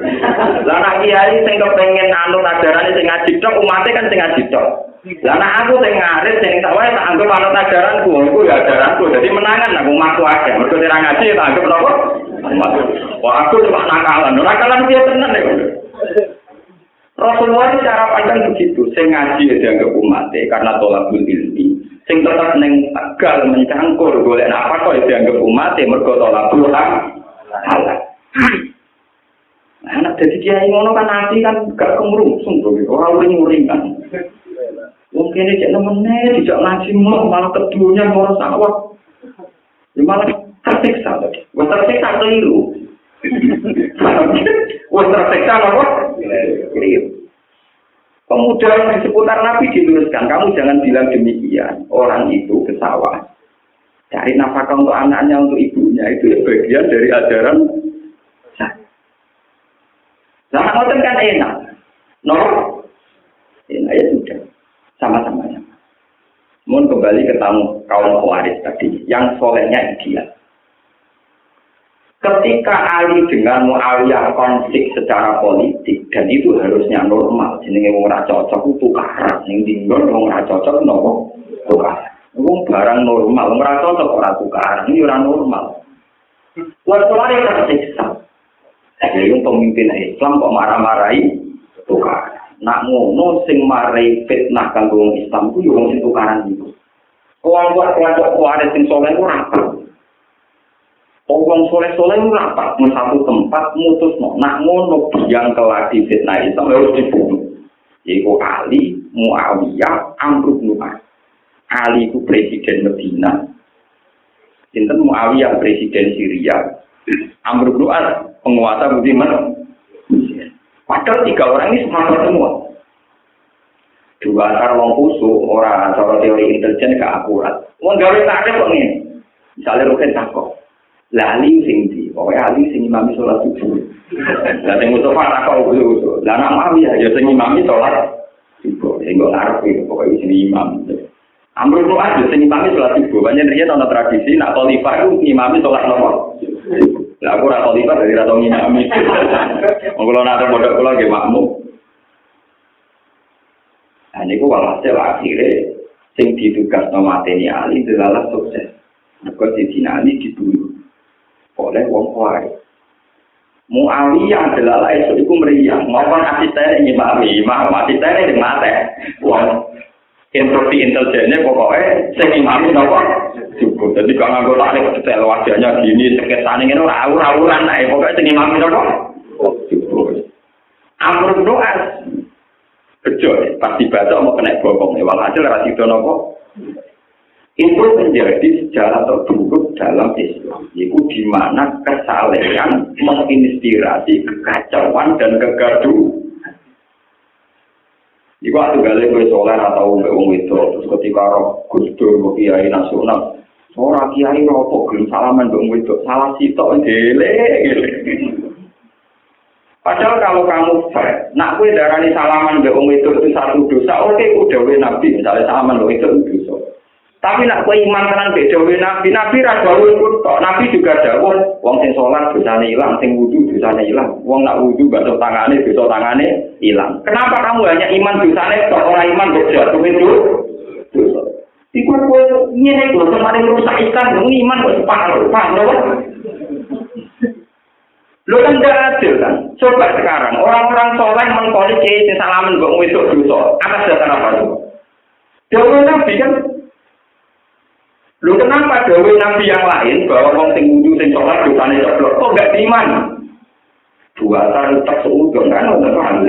Lah nak kiai sing kepengin anu ajarane sing ngaji tok umate kan sing ngaji tok. Lah nak aku sing ngarit sing tak wae tak anggap anut ajaranku iku ya ajaranku. Jadi menangan aku maku akeh. Mergo ora ngaji tak anggap apa? Wah aku cuma nakalan. Nakalan dia tenan ya. Rasulullah cara pandang begitu, sing ngaji ya dianggap umat karena tolak ilmi. Sing tetap neng tegal mencangkur golek apa kok ya dianggap umat mergo tolak Tuhan. Allah. Anak jadi kiai ngono kan nanti kan gak kemurungsung tuh, orang lain nguringan. Mungkin ini cek nemennya, dijak ngaji mau malah keduanya mau sawah. Ya malah tersiksa. Wah tersiksa keliru. Wah tersiksa apa? Keliru. Pemuda di seputar Nabi diluruskan, kamu jangan bilang demikian. Orang itu ke sawah. Cari nafkah untuk anaknya, untuk ibunya. Itu ya bagian dari ajaran saya. Nah, ngoten kan enak. No? Enak ya sudah. Sama-sama. Mohon kembali ke tamu kaum Khawarij tadi. Yang solehnya ideal. Ketika Ali dengan Muawiyah konflik secara politik dan itu harusnya normal, jenenge wong ora cocok itu tukaran, ning dinggon wong ora cocok nopo tukaran. Wong barang normal, wong ora cocok ora tukaran, ini ora normal. Wong yang tersiksa. Jadi yang pemimpin Islam kok marah-marahi tukaran. Nak ngono sing marai fitnah kanggo Islam ku yo wong sing tukaran iku. Wong kuat kelompok kuat sing soleh ora Wong soleh-soleh itu rapat di satu tempat mutus no. Nak ngono yang keladi fitnah itu harus dibunuh. Yaitu Ali, Muawiyah, Amr bin Ali itu presiden Medina. Sinten Muawiyah presiden Syria. Amr bin penguasa Budiman. Padahal tiga orang ini semangat semua. Dua antar wong kusu, orang cara teori intelijen gak akurat. Wong gawe tak ada kok ini. Misalnya Rukin lali sing di pokoke ali sing imami salat subuh lah sing Mustafa tak kok usul lah nak mau ya sing imami salat subuh sing kok arep iki pokoke sing imam Amrul itu aja, sing imami sholat subuh. Banyak dia ada tradisi, nak khalifah itu imami sholat nomor. Lah aku rata khalifah dari rata imami. Kalau nak ada bodoh kalau gak makmum. Nah ini walhasil akhirnya, sing ditugas nama Teni Ali adalah sukses. Mereka di Ali dibunuh. Oleh wong kuai. Muawiyah adalah lain itu meriah. Maupun asisten ini mami, mau asisten ini mati. Wong instruksi intelijennya pokoknya sing imami nopo cukup. Jadi kalau nggak tarik detail wajahnya gini, sekitar ini rawur rawuran lah. Pokoknya sing imami nopo cukup. Amr doa. Bejo, pasti baca mau kena bokong. Walhasil rasido nopo. Itu menjadi sejarah terburuk dalam Islam. Itu di mana kesalehan menginspirasi kekacauan dan kegaduhan. Iku waktu gale kowe soleh atau mbek wong itu terus ketika roh Gusdur kiai nasional ora kiai ropo gelem salaman wong itu salah sitok dele Padahal kalau kamu fair, nak kue darani salaman mbek wong itu itu satu dosa, oke udah nabi misalnya salaman mbek itu dosa. Tapi nak kowe iman tenan mbek dawuh Nabi, Nabi ra dawuh tok. Nabi juga dawuh wong sing salat dosane ilang, sing wudu dosane ilang. Wong nak wudu gak tangane, dosa tangane ilang. Kenapa kamu hanya iman dosane tok ora iman jatuh itu? Dosa. Iku kowe ngene kok kemarin rusak ikan, iman kok separuh, paham lho? Lo kan gak adil kan? Coba sekarang, orang-orang soleh mengkoli kiai salaman kok wedok dosa. Atas dasar apa itu? Dawuh Nabi kan Lu kenapa dawe nabi yang lain bahwa wong sing wudu sing sholat dosane ceblok kok gak iman? Dua tahun tak seudon kan udah paham.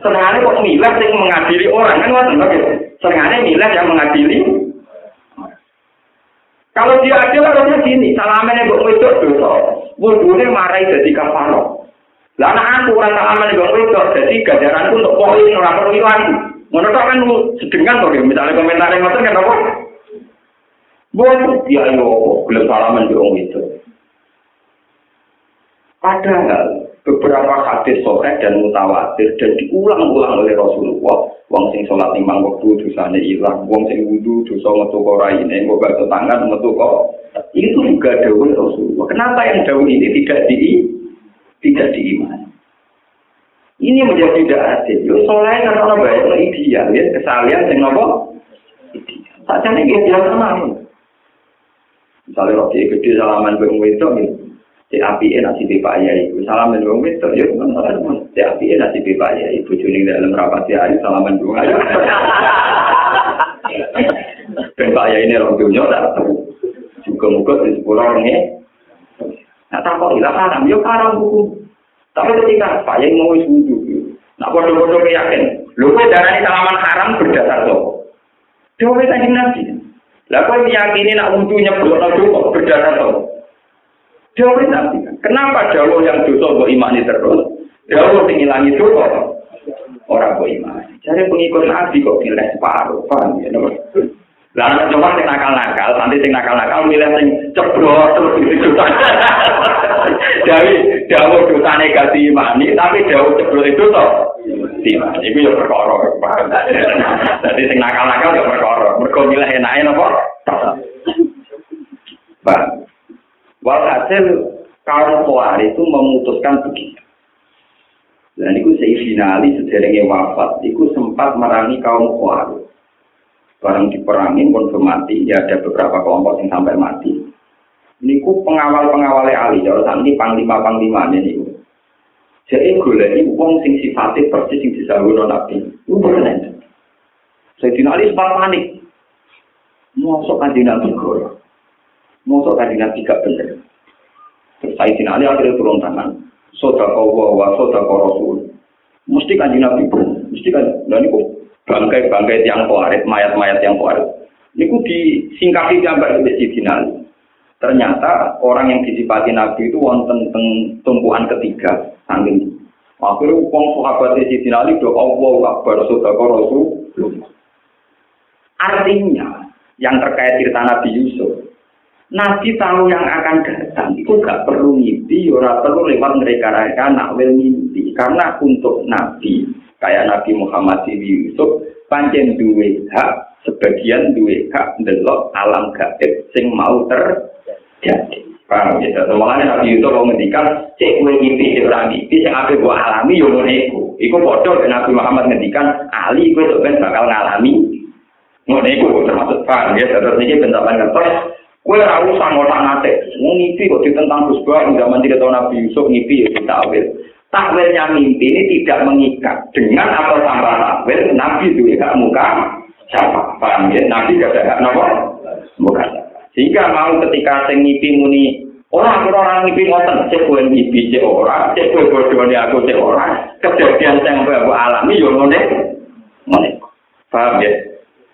Senangnya kok milah sing mengadili orang kan ngoten lho. Senangnya milah yang mengadili. Kalau dia adil harusnya gini, salamene mbok wedok dosa. Wudune marai dadi kafaro. Lah aku ora salamene mbok wedok dadi ganjaranku untuk poin ora perlu ilang. Ngono kan sedengan to misalnya komentar yang ngoten kan apa? Buat dia yo belum salaman di orang itu. Padahal beberapa hadis sore dan mutawatir dan diulang-ulang oleh Rasulullah. Wong sing sholat limang waktu dosane hilang, wong sing wudhu dosa metu kok ini, kok gak tangan metu kok. Itu juga dawuh Rasulullah. Kenapa yang dawuh ini tidak di tidak diimani? Ini menjadi tidak adil. Yo soleh karena orang banyak ideal ya kesalian sing apa? Saja nih dia biasa Misalnya roti gede salaman bang wedok ya. Si api nasi di Pak Yai, salaman bang wedok ya bukan salah Si api nasi di Pak Yai, bujuni dalam rapat ya hari salaman bang Ayai. Ben Pak Yai ini orang dunia tahu. Juga muka di sepuluh orang ya. Nah tak kok hilang haram, ya haram hukum. Tapi ketika Pak Yai mau wudhu, nak bodoh-bodoh yakin, lu darah salaman haram berdasar tuh. Dewa tadi nabi. Lah kowe meyakini nak wudu nyeblokno dosa berdasar to. Dawuh nabi. Kenapa dawuh yang dosa mbok imani terus? Dawuh sing ilangi dosa ora mbok imani. Jare pengikut nabi kok pilih separuh, paham ya? Lah nek coba sing nakal-nakal, nanti sing nakal-nakal milih sing ceblok terus dosa. Jadi dawuh dosane gak diimani, tapi dawuh ceblok itu toh Tidak, itu ya perkara. Jadi sing nakal-nakal ya perkara. Mergo milih enake napa? Pak. Walhasil kaum Khawarij itu memutuskan begitu. Dan itu finali sederenge wafat, itu sempat merangi kaum Khawarij. Barang diperangi pun mati, ya ada beberapa kelompok yang sampai mati. Ini ku pengawal-pengawalnya Ali, kalau saat ini panglima-panglima ini. Jadi golek wong sing sifatnya persis sing disahulu nabi. Itu benar. Sayyidina Ali sempat panik. Mosok kanji nabi gol. Mosok kanji nabi gak bener. Terus Sayyidina Ali akhirnya turun tangan. Sodaka wa wa sodaka rasul. Mesti kanji nabi bener. Mesti kan. Dan itu bangkai-bangkai yang kuarit, mayat-mayat yang kuarit. Ini disingkapi gambar di Sayyidina Ali. Ternyata orang yang disipati Nabi itu wonten tumpuan ketiga Saking akhirnya uang sahabat di Ali do Allah Akbar Sodako Rasul. Artinya yang terkait cerita Nabi Yusuf, Nabi tahu yang akan datang itu gak perlu mimpi, ora perlu lewat mereka-mereka nak wil mimpi. Karena untuk Nabi kayak Nabi Muhammad Yusuf panjang duwe hak, sebagian duwe hak delok alam gaib sing mau terjadi. Paham ya? Makanya Nabi Yusuf mau ngendikan, cek gue ngimpi, cek orang ngimpi, yang apa gue alami, yo ngono iku. Iku bodoh, Nabi Muhammad ngendikan, Ali gue sebenarnya bakal ngalami. Ngono termasuk paham ya? Terus ini bentapan ngetos, gue harus sama otak nate. Mau ngimpi kok ditentang Gus Bah, zaman tidak tahu Nabi Yusuf ngimpi, ya kita awil. Takwilnya mimpi ini tidak mengikat dengan atau tanpa takwil, Nabi itu ya muka siapa? Paham ya? Nabi gak ada nomor muka Sehingga mau ketika sing ngipi muni orang orang ngipi ngoten cek kowe ngipi cek ora, cek kowe bodone aku cek ora. Kejadian sing aku alami yo ngene. Ngene. Paham ya?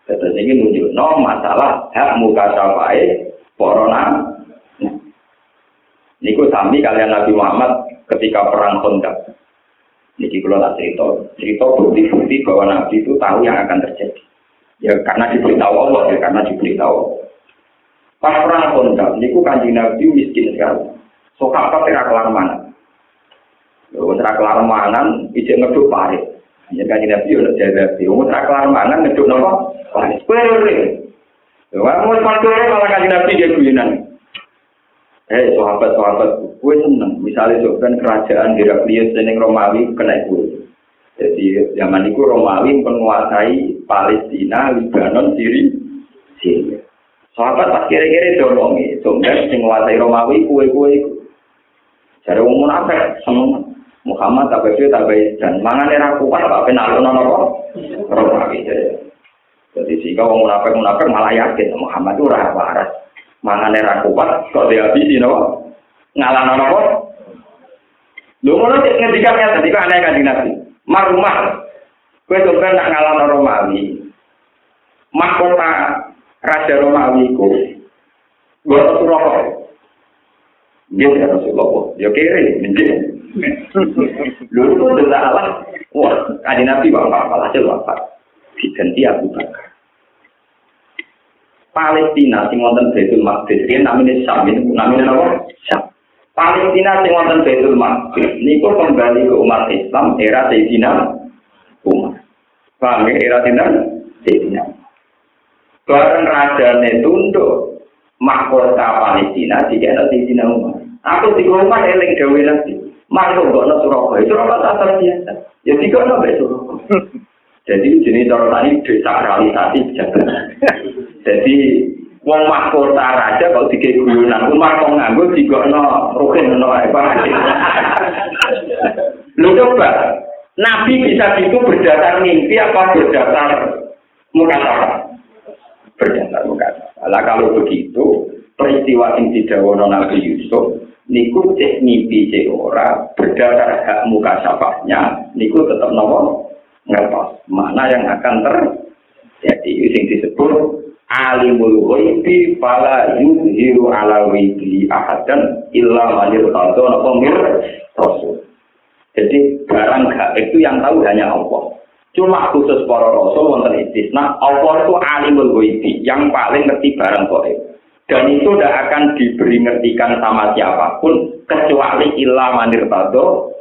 Terus ini nunjuk no masalah hak muka safai corona. Niku sami kalian Nabi Muhammad ketika perang Khandaq. Niki kalau tak cerita, cerita bukti-bukti bahwa Nabi itu tahu yang akan terjadi. Ya karena diberitahu Allah, ya karena diberitahu. Pas perang kontak, niku kanjeng Nabi miskin sekali. Sok apa tera kelar mana? Lu tera kelar mana? Ijen ngeduk parit. Ya kanjeng Nabi ora jadi Nabi. Lu tera kelar mana? Ngeduk nopo? Parit. Kuerin. Lu mau sepatu malah kanjeng Nabi dia kuyunan. Eh, sahabat sahabat, gue seneng. Misalnya sebutkan kerajaan Heraklius dan Romawi kena gue. Jadi zaman itu Romawi menguasai Palestina, Lebanon, Syria. Syria. Sahabat tak kira-kira dorong ya, sumber sing wasai Romawi kue kue. Jare umum apa? Semua Muhammad tak bersih tak baik dan mana nih aku kan apa penalu nono kok Romawi jadi. Jadi jika umum apa umum malah yakin Muhammad ora rah waras. Mana nih aku kok dia bisa nono ngalah nono ngono Lu mau nanti ngedikannya tadi kan aneh kan dinasti. Marumah, kue sumber nak ngalah Romawi. Mahkota raja Romawi ku gue tuh rokok dia tidak Rasulullah dia kiri menjadi lu itu udah Allah wah ada nabi bapak malah hasil bapak diganti Abu Bakar. Palestina sing wonten Baitul Maqdis. Riyen namine Syam namine apa? Syam. Palestina sing wonten Baitul Maqdis. Niku kembali ke umat Islam era Sayyidina Umar. Paham ya? Era Sayyidina Bareng rajane tunduk mahkota Palestina ada Sayyidina Umar. Aku di rumah eling gawe nanti. Masuk gak Surabaya, Surabaya tak biasa. Ya tiga nabe Surabaya. Jadi jenis cara tadi desakralisasi jabatan. Jadi wong mahkota raja kalau tiga guyonan umar kok nganggo digono rukin no apa. Lu coba Nabi bisa gitu berdasar mimpi apa berdasar muka Berdasar muka Lah kalau begitu peristiwa yang didawono Nabi Yusuf niku cek mimpi cek ora berdasar hak muka sapahnya niku tetap nomor ngertos. Mana yang akan terjadi yang disebut alimul ghaibi fala yuzhiru ala ghaibi ahadan illa manir tadon apa mir? Rasul. Jadi barang gaib itu yang tahu hanya Allah cuma khusus para rasul wonten istisna Allah itu alimul ghaibi yang paling ngerti barang gaib dan itu tidak akan diberi ngertikan sama siapa pun kecuali illa manir tadon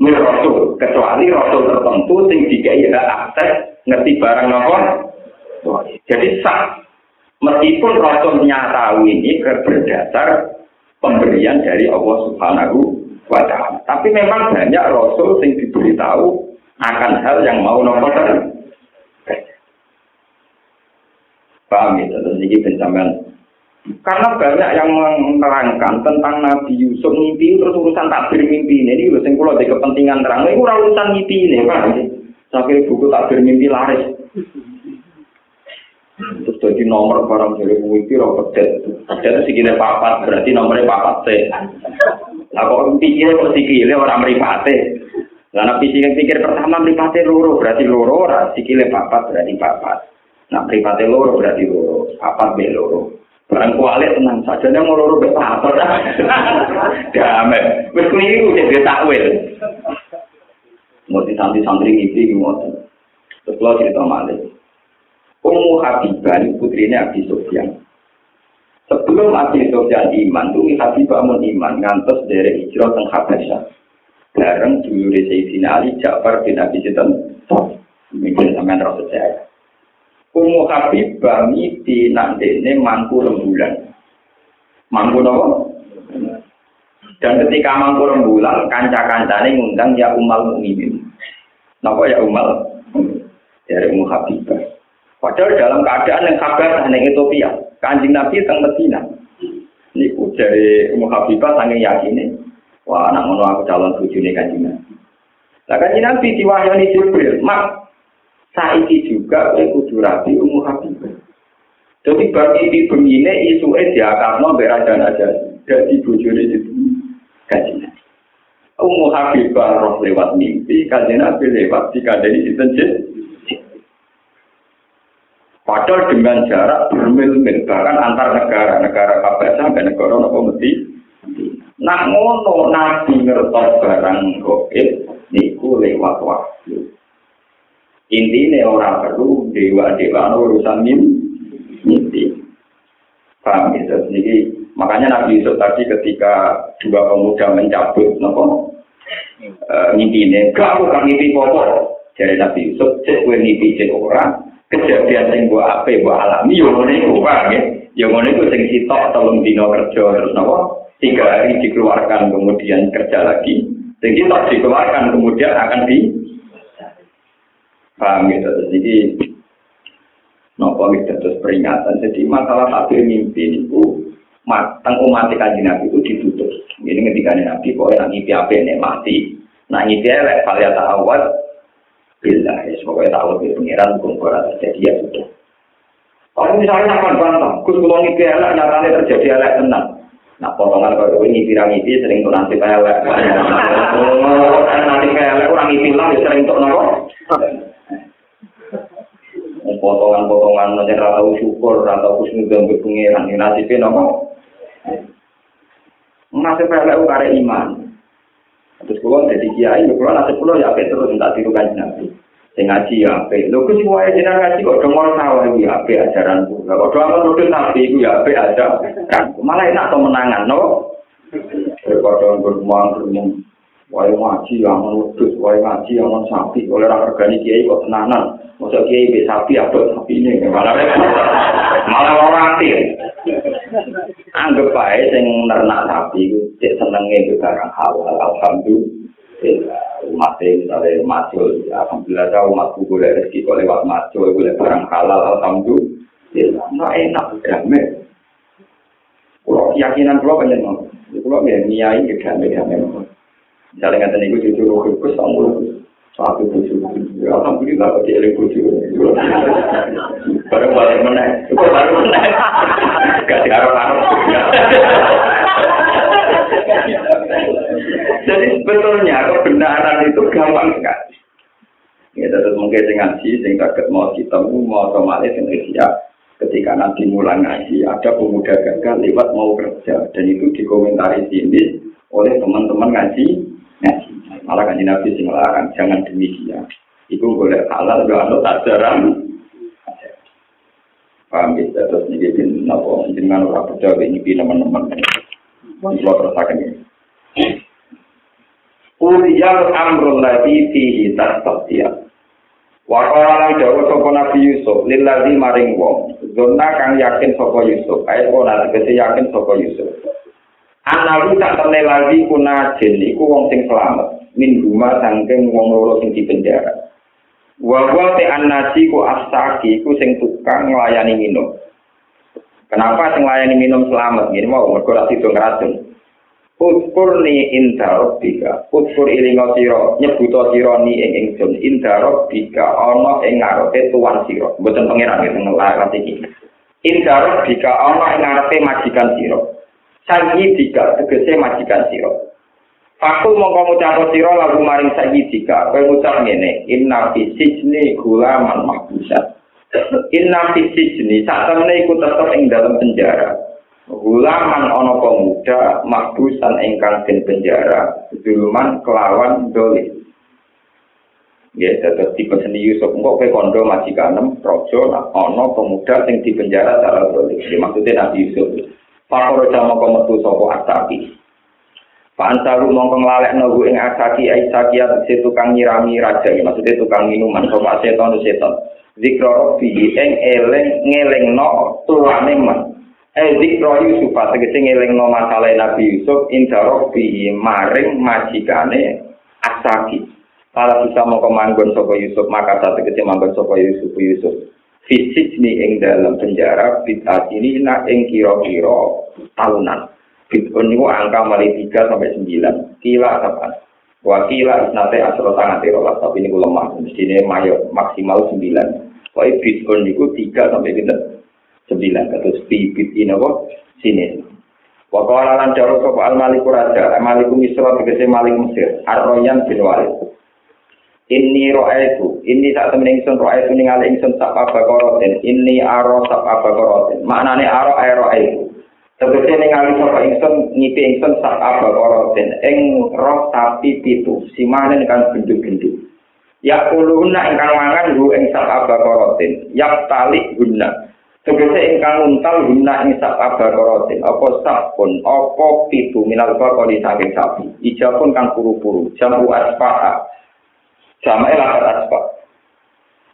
mir rasul. Kecuali rasul tertentu sing dikai hak akses ngerti barang apa? Jadi sah. Meskipun rasulnya tahu ini berdasar pemberian dari Allah Subhanahu wa taala. Tapi memang banyak rasul sing diberitahu akan hal yang mau nopo paham ya terus ini pencapaian Karena banyak yang menerangkan tentang Nabi Yusuf mimpi terus urusan takbir mimpi ini. Ini yang kalau ada kepentingan terang. Ini urusan mimpi ini, Pak. Sampai buku takbir mimpi laris. Terus jadi nomor barang jadi mimpi roh pedet. Pedet segini papat, berarti nomornya papat C. Nah kok pikirnya kok sikilnya orang meripate. Nah pikir pikir pertama meripate loro, berarti loro, sikilnya papat, berarti papat. Nah meripate loro, berarti loro. Papat be loro. Barang kualik tenang saja, dia mau loro apa Damai. Wis keliru jadi takwil. Mau santri-santri ngipi gimana? Terus lo cerita malik. Ummu Habibah ini putrinya Abi Sofyan. Sebelum Abi Sofyan iman, tuh Habibah mau iman ngantos dari hijrah teng Habasyah. Bareng dulu di Sayyidina Ali Ja'far bin Abi Sinten. Mungkin sampean rasa saya. Ummu Habibah nak dene mangku rembulan. Mangku nopo? Dan ketika mangku rembulan, kanca-kancane ngundang ya Umal Mukminin. Napa ya Umal? Dari Ummu Habibah. Padahal dalam keadaan yang kabar hanya Ethiopia, kanjeng Nabi teng Medina. Niku dari Ummu Habibah saking yakin wah anak aku calon bojone kanjeng Nabi. Lah kanjeng Nabi diwahyani Jibril, "Mak, saiki juga kowe kudu rapi umur habibah. Jadi bagi di begini isu eh dia karena berajan aja jadi bujuri itu kajian. Umur habibah roh lewat mimpi, kajian nabi lewat jika dari itu Padahal dengan jarak bermil-mil bahkan antar negara, negara kabar sampai negara nopo mesti. Nak ngono nabi ngertos barang goib niku lewat waktu. Intinya orang perlu dewa-dewa urusan mimpi. Paham gitu. Jadi makanya Nabi Yusuf tadi ketika dua pemuda mencabut nopo mimpi ini, gak aku kan mimpi pokok. Jadi Nabi Yusuf cek gue mimpi cek orang, kejadian sing gua ape gua alami yo ngene iku Pak nggih. Yo ngene iku sing sitok telung dina kerja terus napa? Tiga hari dikeluarkan kemudian kerja lagi. Sing sitok dikeluarkan kemudian akan di paham gitu. Jadi nopo terus peringatan. Jadi masalah takdir mimpi itu matang umat kanji nabi itu ditutup. Ini ketika nabi kok yang ngipi apa nih mati. Nah ngipi elek kalian tawat bila ya semoga tahu di pengiran hukum koran terjadi ya sudah. Kalau misalnya akan bantah, kus kalau ngipi elek nyatanya terjadi elek tenang. Nah potongan kalau ini pirang ngipi sering tuh nanti elek. Oh, nanti elek orang ngipi lah sering tuh nopo. potongan-potongan nanti rata syukur, rata kusnudam ke pengiran, ini nopo. Nasib elek ukare iman. Terus kalau jadi kiai, kalau nasib kalau ya terus minta tiru kan nabi. Sing ngaji ya ape. Lho kus wae jenengan ngaji kok dongol sawah iki ape ajaranku. Lah kok doang nuduh nabi iku ya ape aja. Kan malah enak to menangan, no. Kalau bermuang bermuang Wae ngaji yang menudus, wae ngaji yang sapi, oleh orang organik kiai kok tenanan. Masa kiai be sapi apa sapi ini? Malah malah orang aktif. Anggap baik sing nernak sapi itu cek senenge itu barang halal. Alhamdulillah. Umat misalnya macul, alhamdulillah tahu umat boleh rezeki kok lewat macul, boleh barang halal, alhamdulillah. Nah enak, damai. Kalau keyakinan kalau banyak, kalau ya niai, damai, damai. Misalnya nggak tadi gue jujur gue sama satu bujuk. Alhamdulillah kok dia bujuk. Baru balik mana? Baru mana? Gak diharap-harap. Jadi sebetulnya kebenaran itu gampang sekali. Ya, terus mungkin dengan si, sing kaget mau ketemu, mau otomatis yang siap. Ketika nanti mulai ngaji, ada pemuda gagal lewat mau kerja. Dan itu dikomentari sini oleh teman-teman ngaji ngaji. Malah kan Nabi sing jangan demikian. Iku boleh halal gak anut ajaran. Paham ya, terus ini bin nopo dengan orang percaya ini teman-teman. Kalau terusakan ini. Uliyal amrul ladhi fihi tasbatiya. Wakala lan dawa sapa Nabi Yusuf lillazi maring wong. Zona kang yakin sapa Yusuf, ae ora tegese yakin sapa Yusuf. Anawi tak temne lagi kuna jen iku wong sing selamat. Min guma sangking wong loro sing di penjara. Wawa te anasi ku asaki ku sing tukang nglayani minum. Kenapa sing nglayani minum selamat? Gini mau mergo ra sido ngracun. Utkur ni inda robbika. Utkur ilingo siro. Nyebuto siro ni ing ingsun. Inda robbika. Ono ing ngarepe tuan siro. Bukan pengiran itu ngelarang iki. Inda robbika. Ono ing ngarepe majikan siro. sayyidika tegese majikan sira Fakul mongko ngucap sira lagu maring sayyidika kowe ngucap ngene inna fi sijni gulaman mahbusan inna fi sijni sak temene iku tetep ing dalam penjara gulaman ana pemuda mahbusan ingkang den penjara duluman kelawan doli Ya, tetap tipe seni Yusuf, kok ke kondo majikanem, rojo, nah, ono pemuda sing di penjara secara doli. Maksudnya Nabi Yusuf. Fakor jama kometu sopo asaki. Pak Ansaru mongkong lalek nogu ing asaki aisaki atau tukang nyirami raja, maksudnya tukang minuman, sopo seton seton. Zikro robi ing eleng ngeleng no tuane man. Eh, Ezik roh Yusuf tegese ngelingno masalah Nabi Yusuf indarok bi maring majikane asaki. Para bisa mau kemanggon sopo Yusuf maka saat tegese manggon sopo Yusuf Yusuf. Fisik ni ing dalam penjara bidat ini na ing kiro kiro tahunan. Bidun itu angka mulai tiga sampai 9, kila kapan? Wakila nate asro tangan tirolat tapi ini lemah. Di sini mayor maksimal 9. Wah bidun itu 3 sampai 9. sembilan terus bibit ini kok sini. Wakala lan jauh sopa al Malik raja. Al maliku misra dikasi Malik mesir. Ar-Royan bin walid. Inni ra'aitu, inni ini saat temen ingsun roa itu ningali ingsun sapa bakorotin ini aro sapa bakorotin maknanya aro ae roa itu Sebetulnya ini ngalih sopa ingsun, ngipi ingsun, sak abal korotin. Roh tapi pitu, si kan bintu-bintu. Yak uluhuna ingkang mangan, hu ing sak abal. Yak talik guna, Tegese ingkang untal guna ing sak abakorotin, apa sabun, apa pitu minal bakori saking sapi. Ijapun kan puru-puru, jamu aspaha. Sama elah aspak.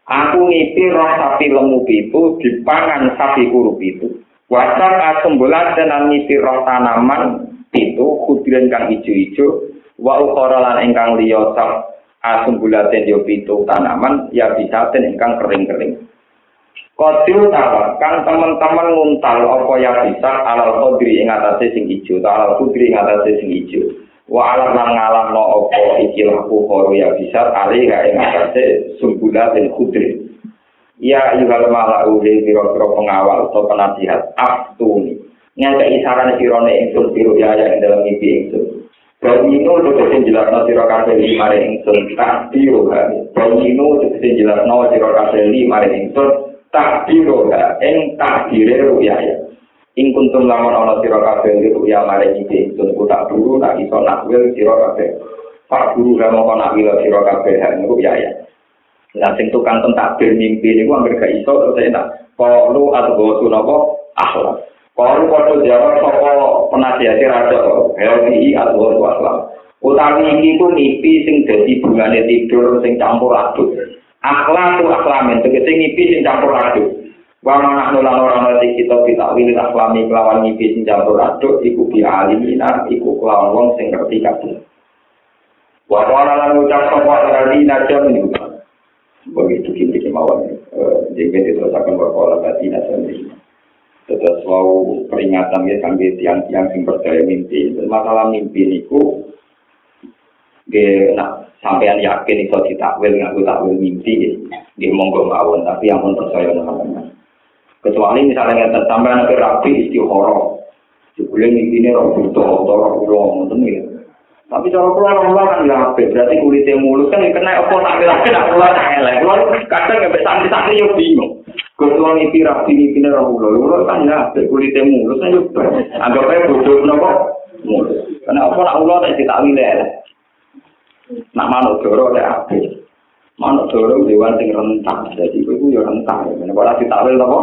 Aku ngipi roh sapi lemu pitu dipangan sapi kuru pitu. Wasak asumbulan dan ngipi roh tanaman pitu kudiran kang ijo-ijo wa ukara lan ingkang asumbulan yo pitu tanaman ya bisa ten ingkang kering-kering. Kodil tawa, kan teman-teman nguntal apa ya bisa alal kodri ing atase sing ijo, alal kudri ing atase sing ijo. Wa alam lan ngalah no apa iki laku koro ya bisa ali ga ing atase sumbula dan kudri. Ya yuhal malau di biro-biro pengawal atau penasihat aftuni. Yang keisaran sirone ingsun biru ya yang dalam mimpi ingsun. Dan sing jelas no siro kabeh lima ingsun tak biru. Dan ini untuk sing jelas no siro kabeh lima ingsun takdiroha ing takdire ruya ya ing kuntum lamun ana sira kabeh ruya mare iki ku tak buru tak iso nakwil sira kabeh pak guru ga mongko nakwil sira kabeh ruya ya Nah, sing tukang tentakdir mimpi ini gua gak iso terus enak. Kalau atau gue napa akhlak. Kalau foto jawab sopo penasihat raja, LPI atau gue akhlak. Utawi ini tuh mimpi sing jadi bungane tidur sing campur aduk. Akhlak tu akhlamin tegese ngipi sing campur aduk. Wa mana nulan ora ana kita kita wilih akhlami kelawan ngipi sing campur aduk iku bi alimina iku kelawan wong sing ngerti kabeh. Wa ora lan ucap sapa najam niku begitu kini kemauan jadi itu akan berkola tadi niku. Terus wow peringatan ya sampai tiang-tiang sing percaya mimpi. Masalah mimpi niku, nak sampean yakin iso ditakwil ngaku takwil mimpi di monggo mawon tapi yang pun percaya teman-teman. Kecuali misalnya kita sampean ke rapi istihoro jebule mimpi ini roh butuh atau ulo ngoten ya tapi cara kula ora kan ya ape berarti kulitnya mulus kan kena apa tak bilang kena kula tak elek. Kula kadang nggak bisa santri yo bingung. Ketua mimpi rapi mimpi ini roh ulo ulo kan ya ape kulitnya mulus kan yo anggap aja bodoh nopo mulus. Karena apa nak ulo tak ditakwil elek Nak manuk doro ada api. Manuk doro dewan sing rentang. Jadi itu ya rentang. Ini kalau ditawil apa?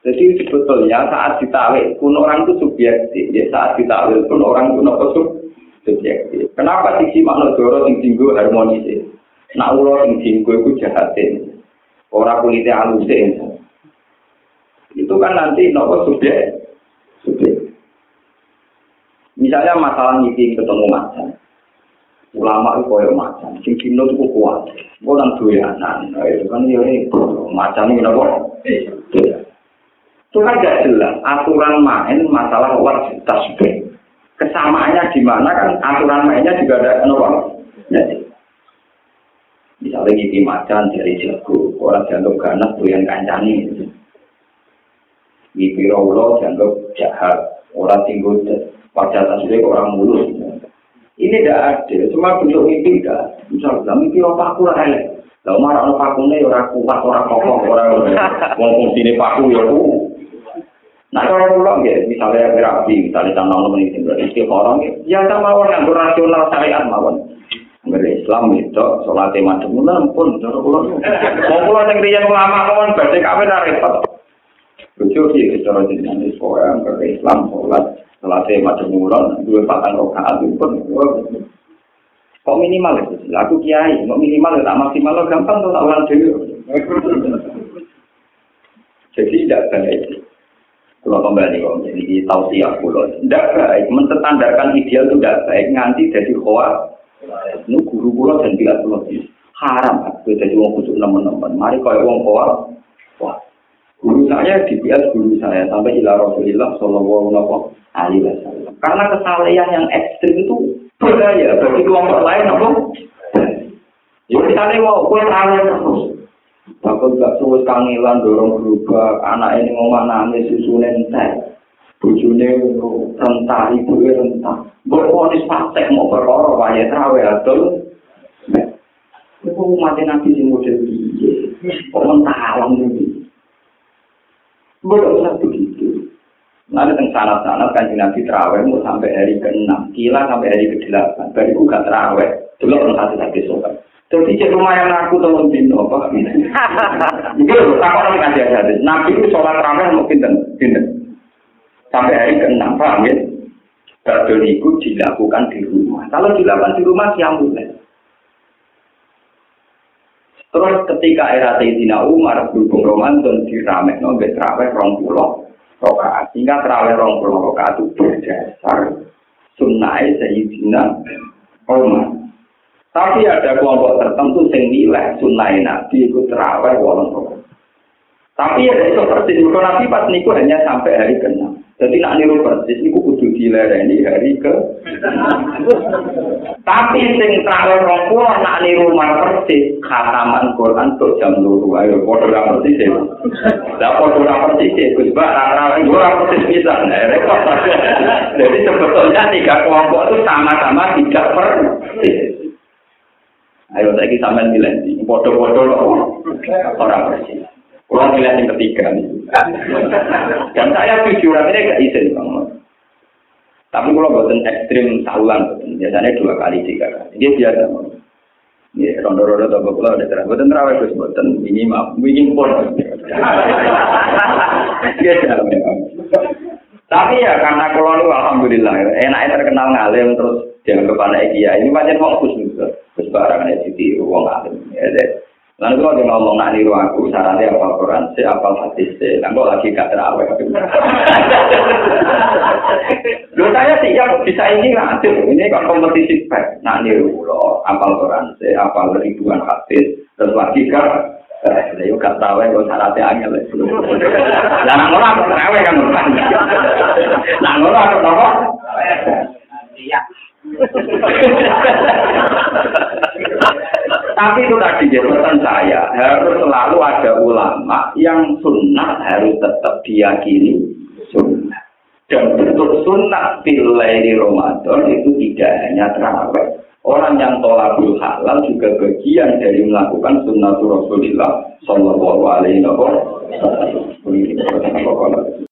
Jadi sebetulnya saat ditawil pun orang itu subjektif. Ya saat ditawil pun orang itu apa subjektif. Kenapa sisi manuk doro sing tinggu harmonis? Nak ulo sing tinggu itu jahatin. Orang kulitnya halusin. Itu kan nanti nopo subjek. Subjek. Misalnya masalah ngisi ketemu macam. Ulama itu koyo macam sing kino itu kuat. Gue nang doyanan. Itu kan ya ini macam ini apa itu kan gak jelas. Aturan main masalah wajib tasbih. Kesamaannya di mana kan? Aturan mainnya juga ada apa misalnya gini macan dari jago. Orang jantung ganas doyan kancani. Gipi rawlo jantung jahat. Orang tinggal wajah tasbih orang mulus Ini tidak ada, cuma bentuk mimpi tidak. Misalnya, mimpi apa aku lah elek. Lalu marah orang pakune orang kuat, orang kokoh, orang mau fungsi ini paku ya aku. Nah kalau pulang ya, misalnya berapi, misalnya tanah nomor ini berarti orang ya kita mawon yang rasional syariat mawon. Ngeri Islam itu, sholatnya macam mana pun, cara pulang. Mau pulang yang dia ulama mawon, berarti kami dari repot. Lucu sih, cara jenis Islam, Islam, sholat. Selesai macam mulon, dua patang rokaat itu pun. Kok minimal itu? Aku kiai, kok minimal tak maksimal lo gampang tak ulang dulu. Jadi tidak baik. Kalau kembali jadi tahu siap pulau. Tidak baik, mentetandarkan ideal itu tidak baik. Nganti jadi khoa. Ini guru pulau dan tidak pulau haram. Aku jadi uang khusus teman-teman. Mari kau uang khoa. Wah, guru saya dibias guru saya sampai ila Rasulullah Shallallahu Alaihi Wasallam. Karena kesalahan yang ekstrim itu berbahaya bagi kelompok lain, apa? Ya misalnya mau kue terawih terus, takut gak terus kangelan dorong berubah, anak ini mau nangis susu nentek, bujune rentah, ibu rentah, berponis pasek mau berkorok, wajah terawih atau Itu mati nabi si model kok mentah alam ini. Belum usah begitu. Nanti teng sana sana kan nabi teraweh mau sampai hari ke enam, kila sampai hari ke delapan. Baru itu gak teraweh, dulu orang satu lagi sobat. Jadi cek rumah yang aku tahun dino apa? Itu aku nanti kasih aja. Nabi itu sholat teraweh mau pinter, pinter. Sampai hari ke enam, paham ya? Badul itu dilakukan di rumah. Kalau dilakukan di rumah, siang mulai. Terus ketika era Sayyidina Umar berhubung Ramadan diramek no terawih rong pulau rokaat. Sehingga terawih rong pulau rokaat itu berdasar sunnah Sayyidina Umar. Tapi ada kelompok tertentu yang nilai sunnah Nabi itu terawih rokaat. Tapi ya itu persis, Nabi pas niku hanya sampai hari ke-6. Jadi nak niru persis niku kudu dilereni hari ke. Tapi sing rong puluh nak niru mar persis khataman Quran tuh jam loro ayo padha ra persis. Lah padha ra persis Gus Ba ra ra persis bisa. Nah, repot. Jadi sebetulnya tiga kelompok itu sama-sama tidak persis. Ayo saiki sampean bilang, padha-padha orang persis. Kurang nilai yang ketiga nih. Dan saya jujur ini gak izin bang. Tapi kalau buatan ekstrim sahulan, biasanya dua kali tiga kali. Dia biasa. Ya, rondo-rondo atau pulau ada terang. Buatan terawih terus buatan ini maaf, ini pun. Dia jalan memang. Tapi ya karena kalau lu alhamdulillah enaknya terkenal ngalim terus jangan kepada dia ini macam mau khusus khusus barang ada uang ngalim ya Lalu kalau dia ngomong nak niru aku, syaratnya apa Quran, si apa hadis, si, kok lagi gak terawih. Lu saya siap bisa ini lanjut, ini kan kompetisi baik, nak niru lo, apal Quran, si apa ribuan hadis, terus lagi gak Lah yo gak tahu kok syaratnya angel. Lah nang ora aku terawih kan. Nang ora aku apa? Iya. Tapi itu tadi jabatan saya harus selalu ada ulama yang sunnah harus tetap diyakini sunnah. Dan bentuk sunnah pilih di Ramadan itu tidak hanya terawih. Orang yang tolabul halal juga bagian dari melakukan sunnah Rasulullah Sallallahu Alaihi Wasallam.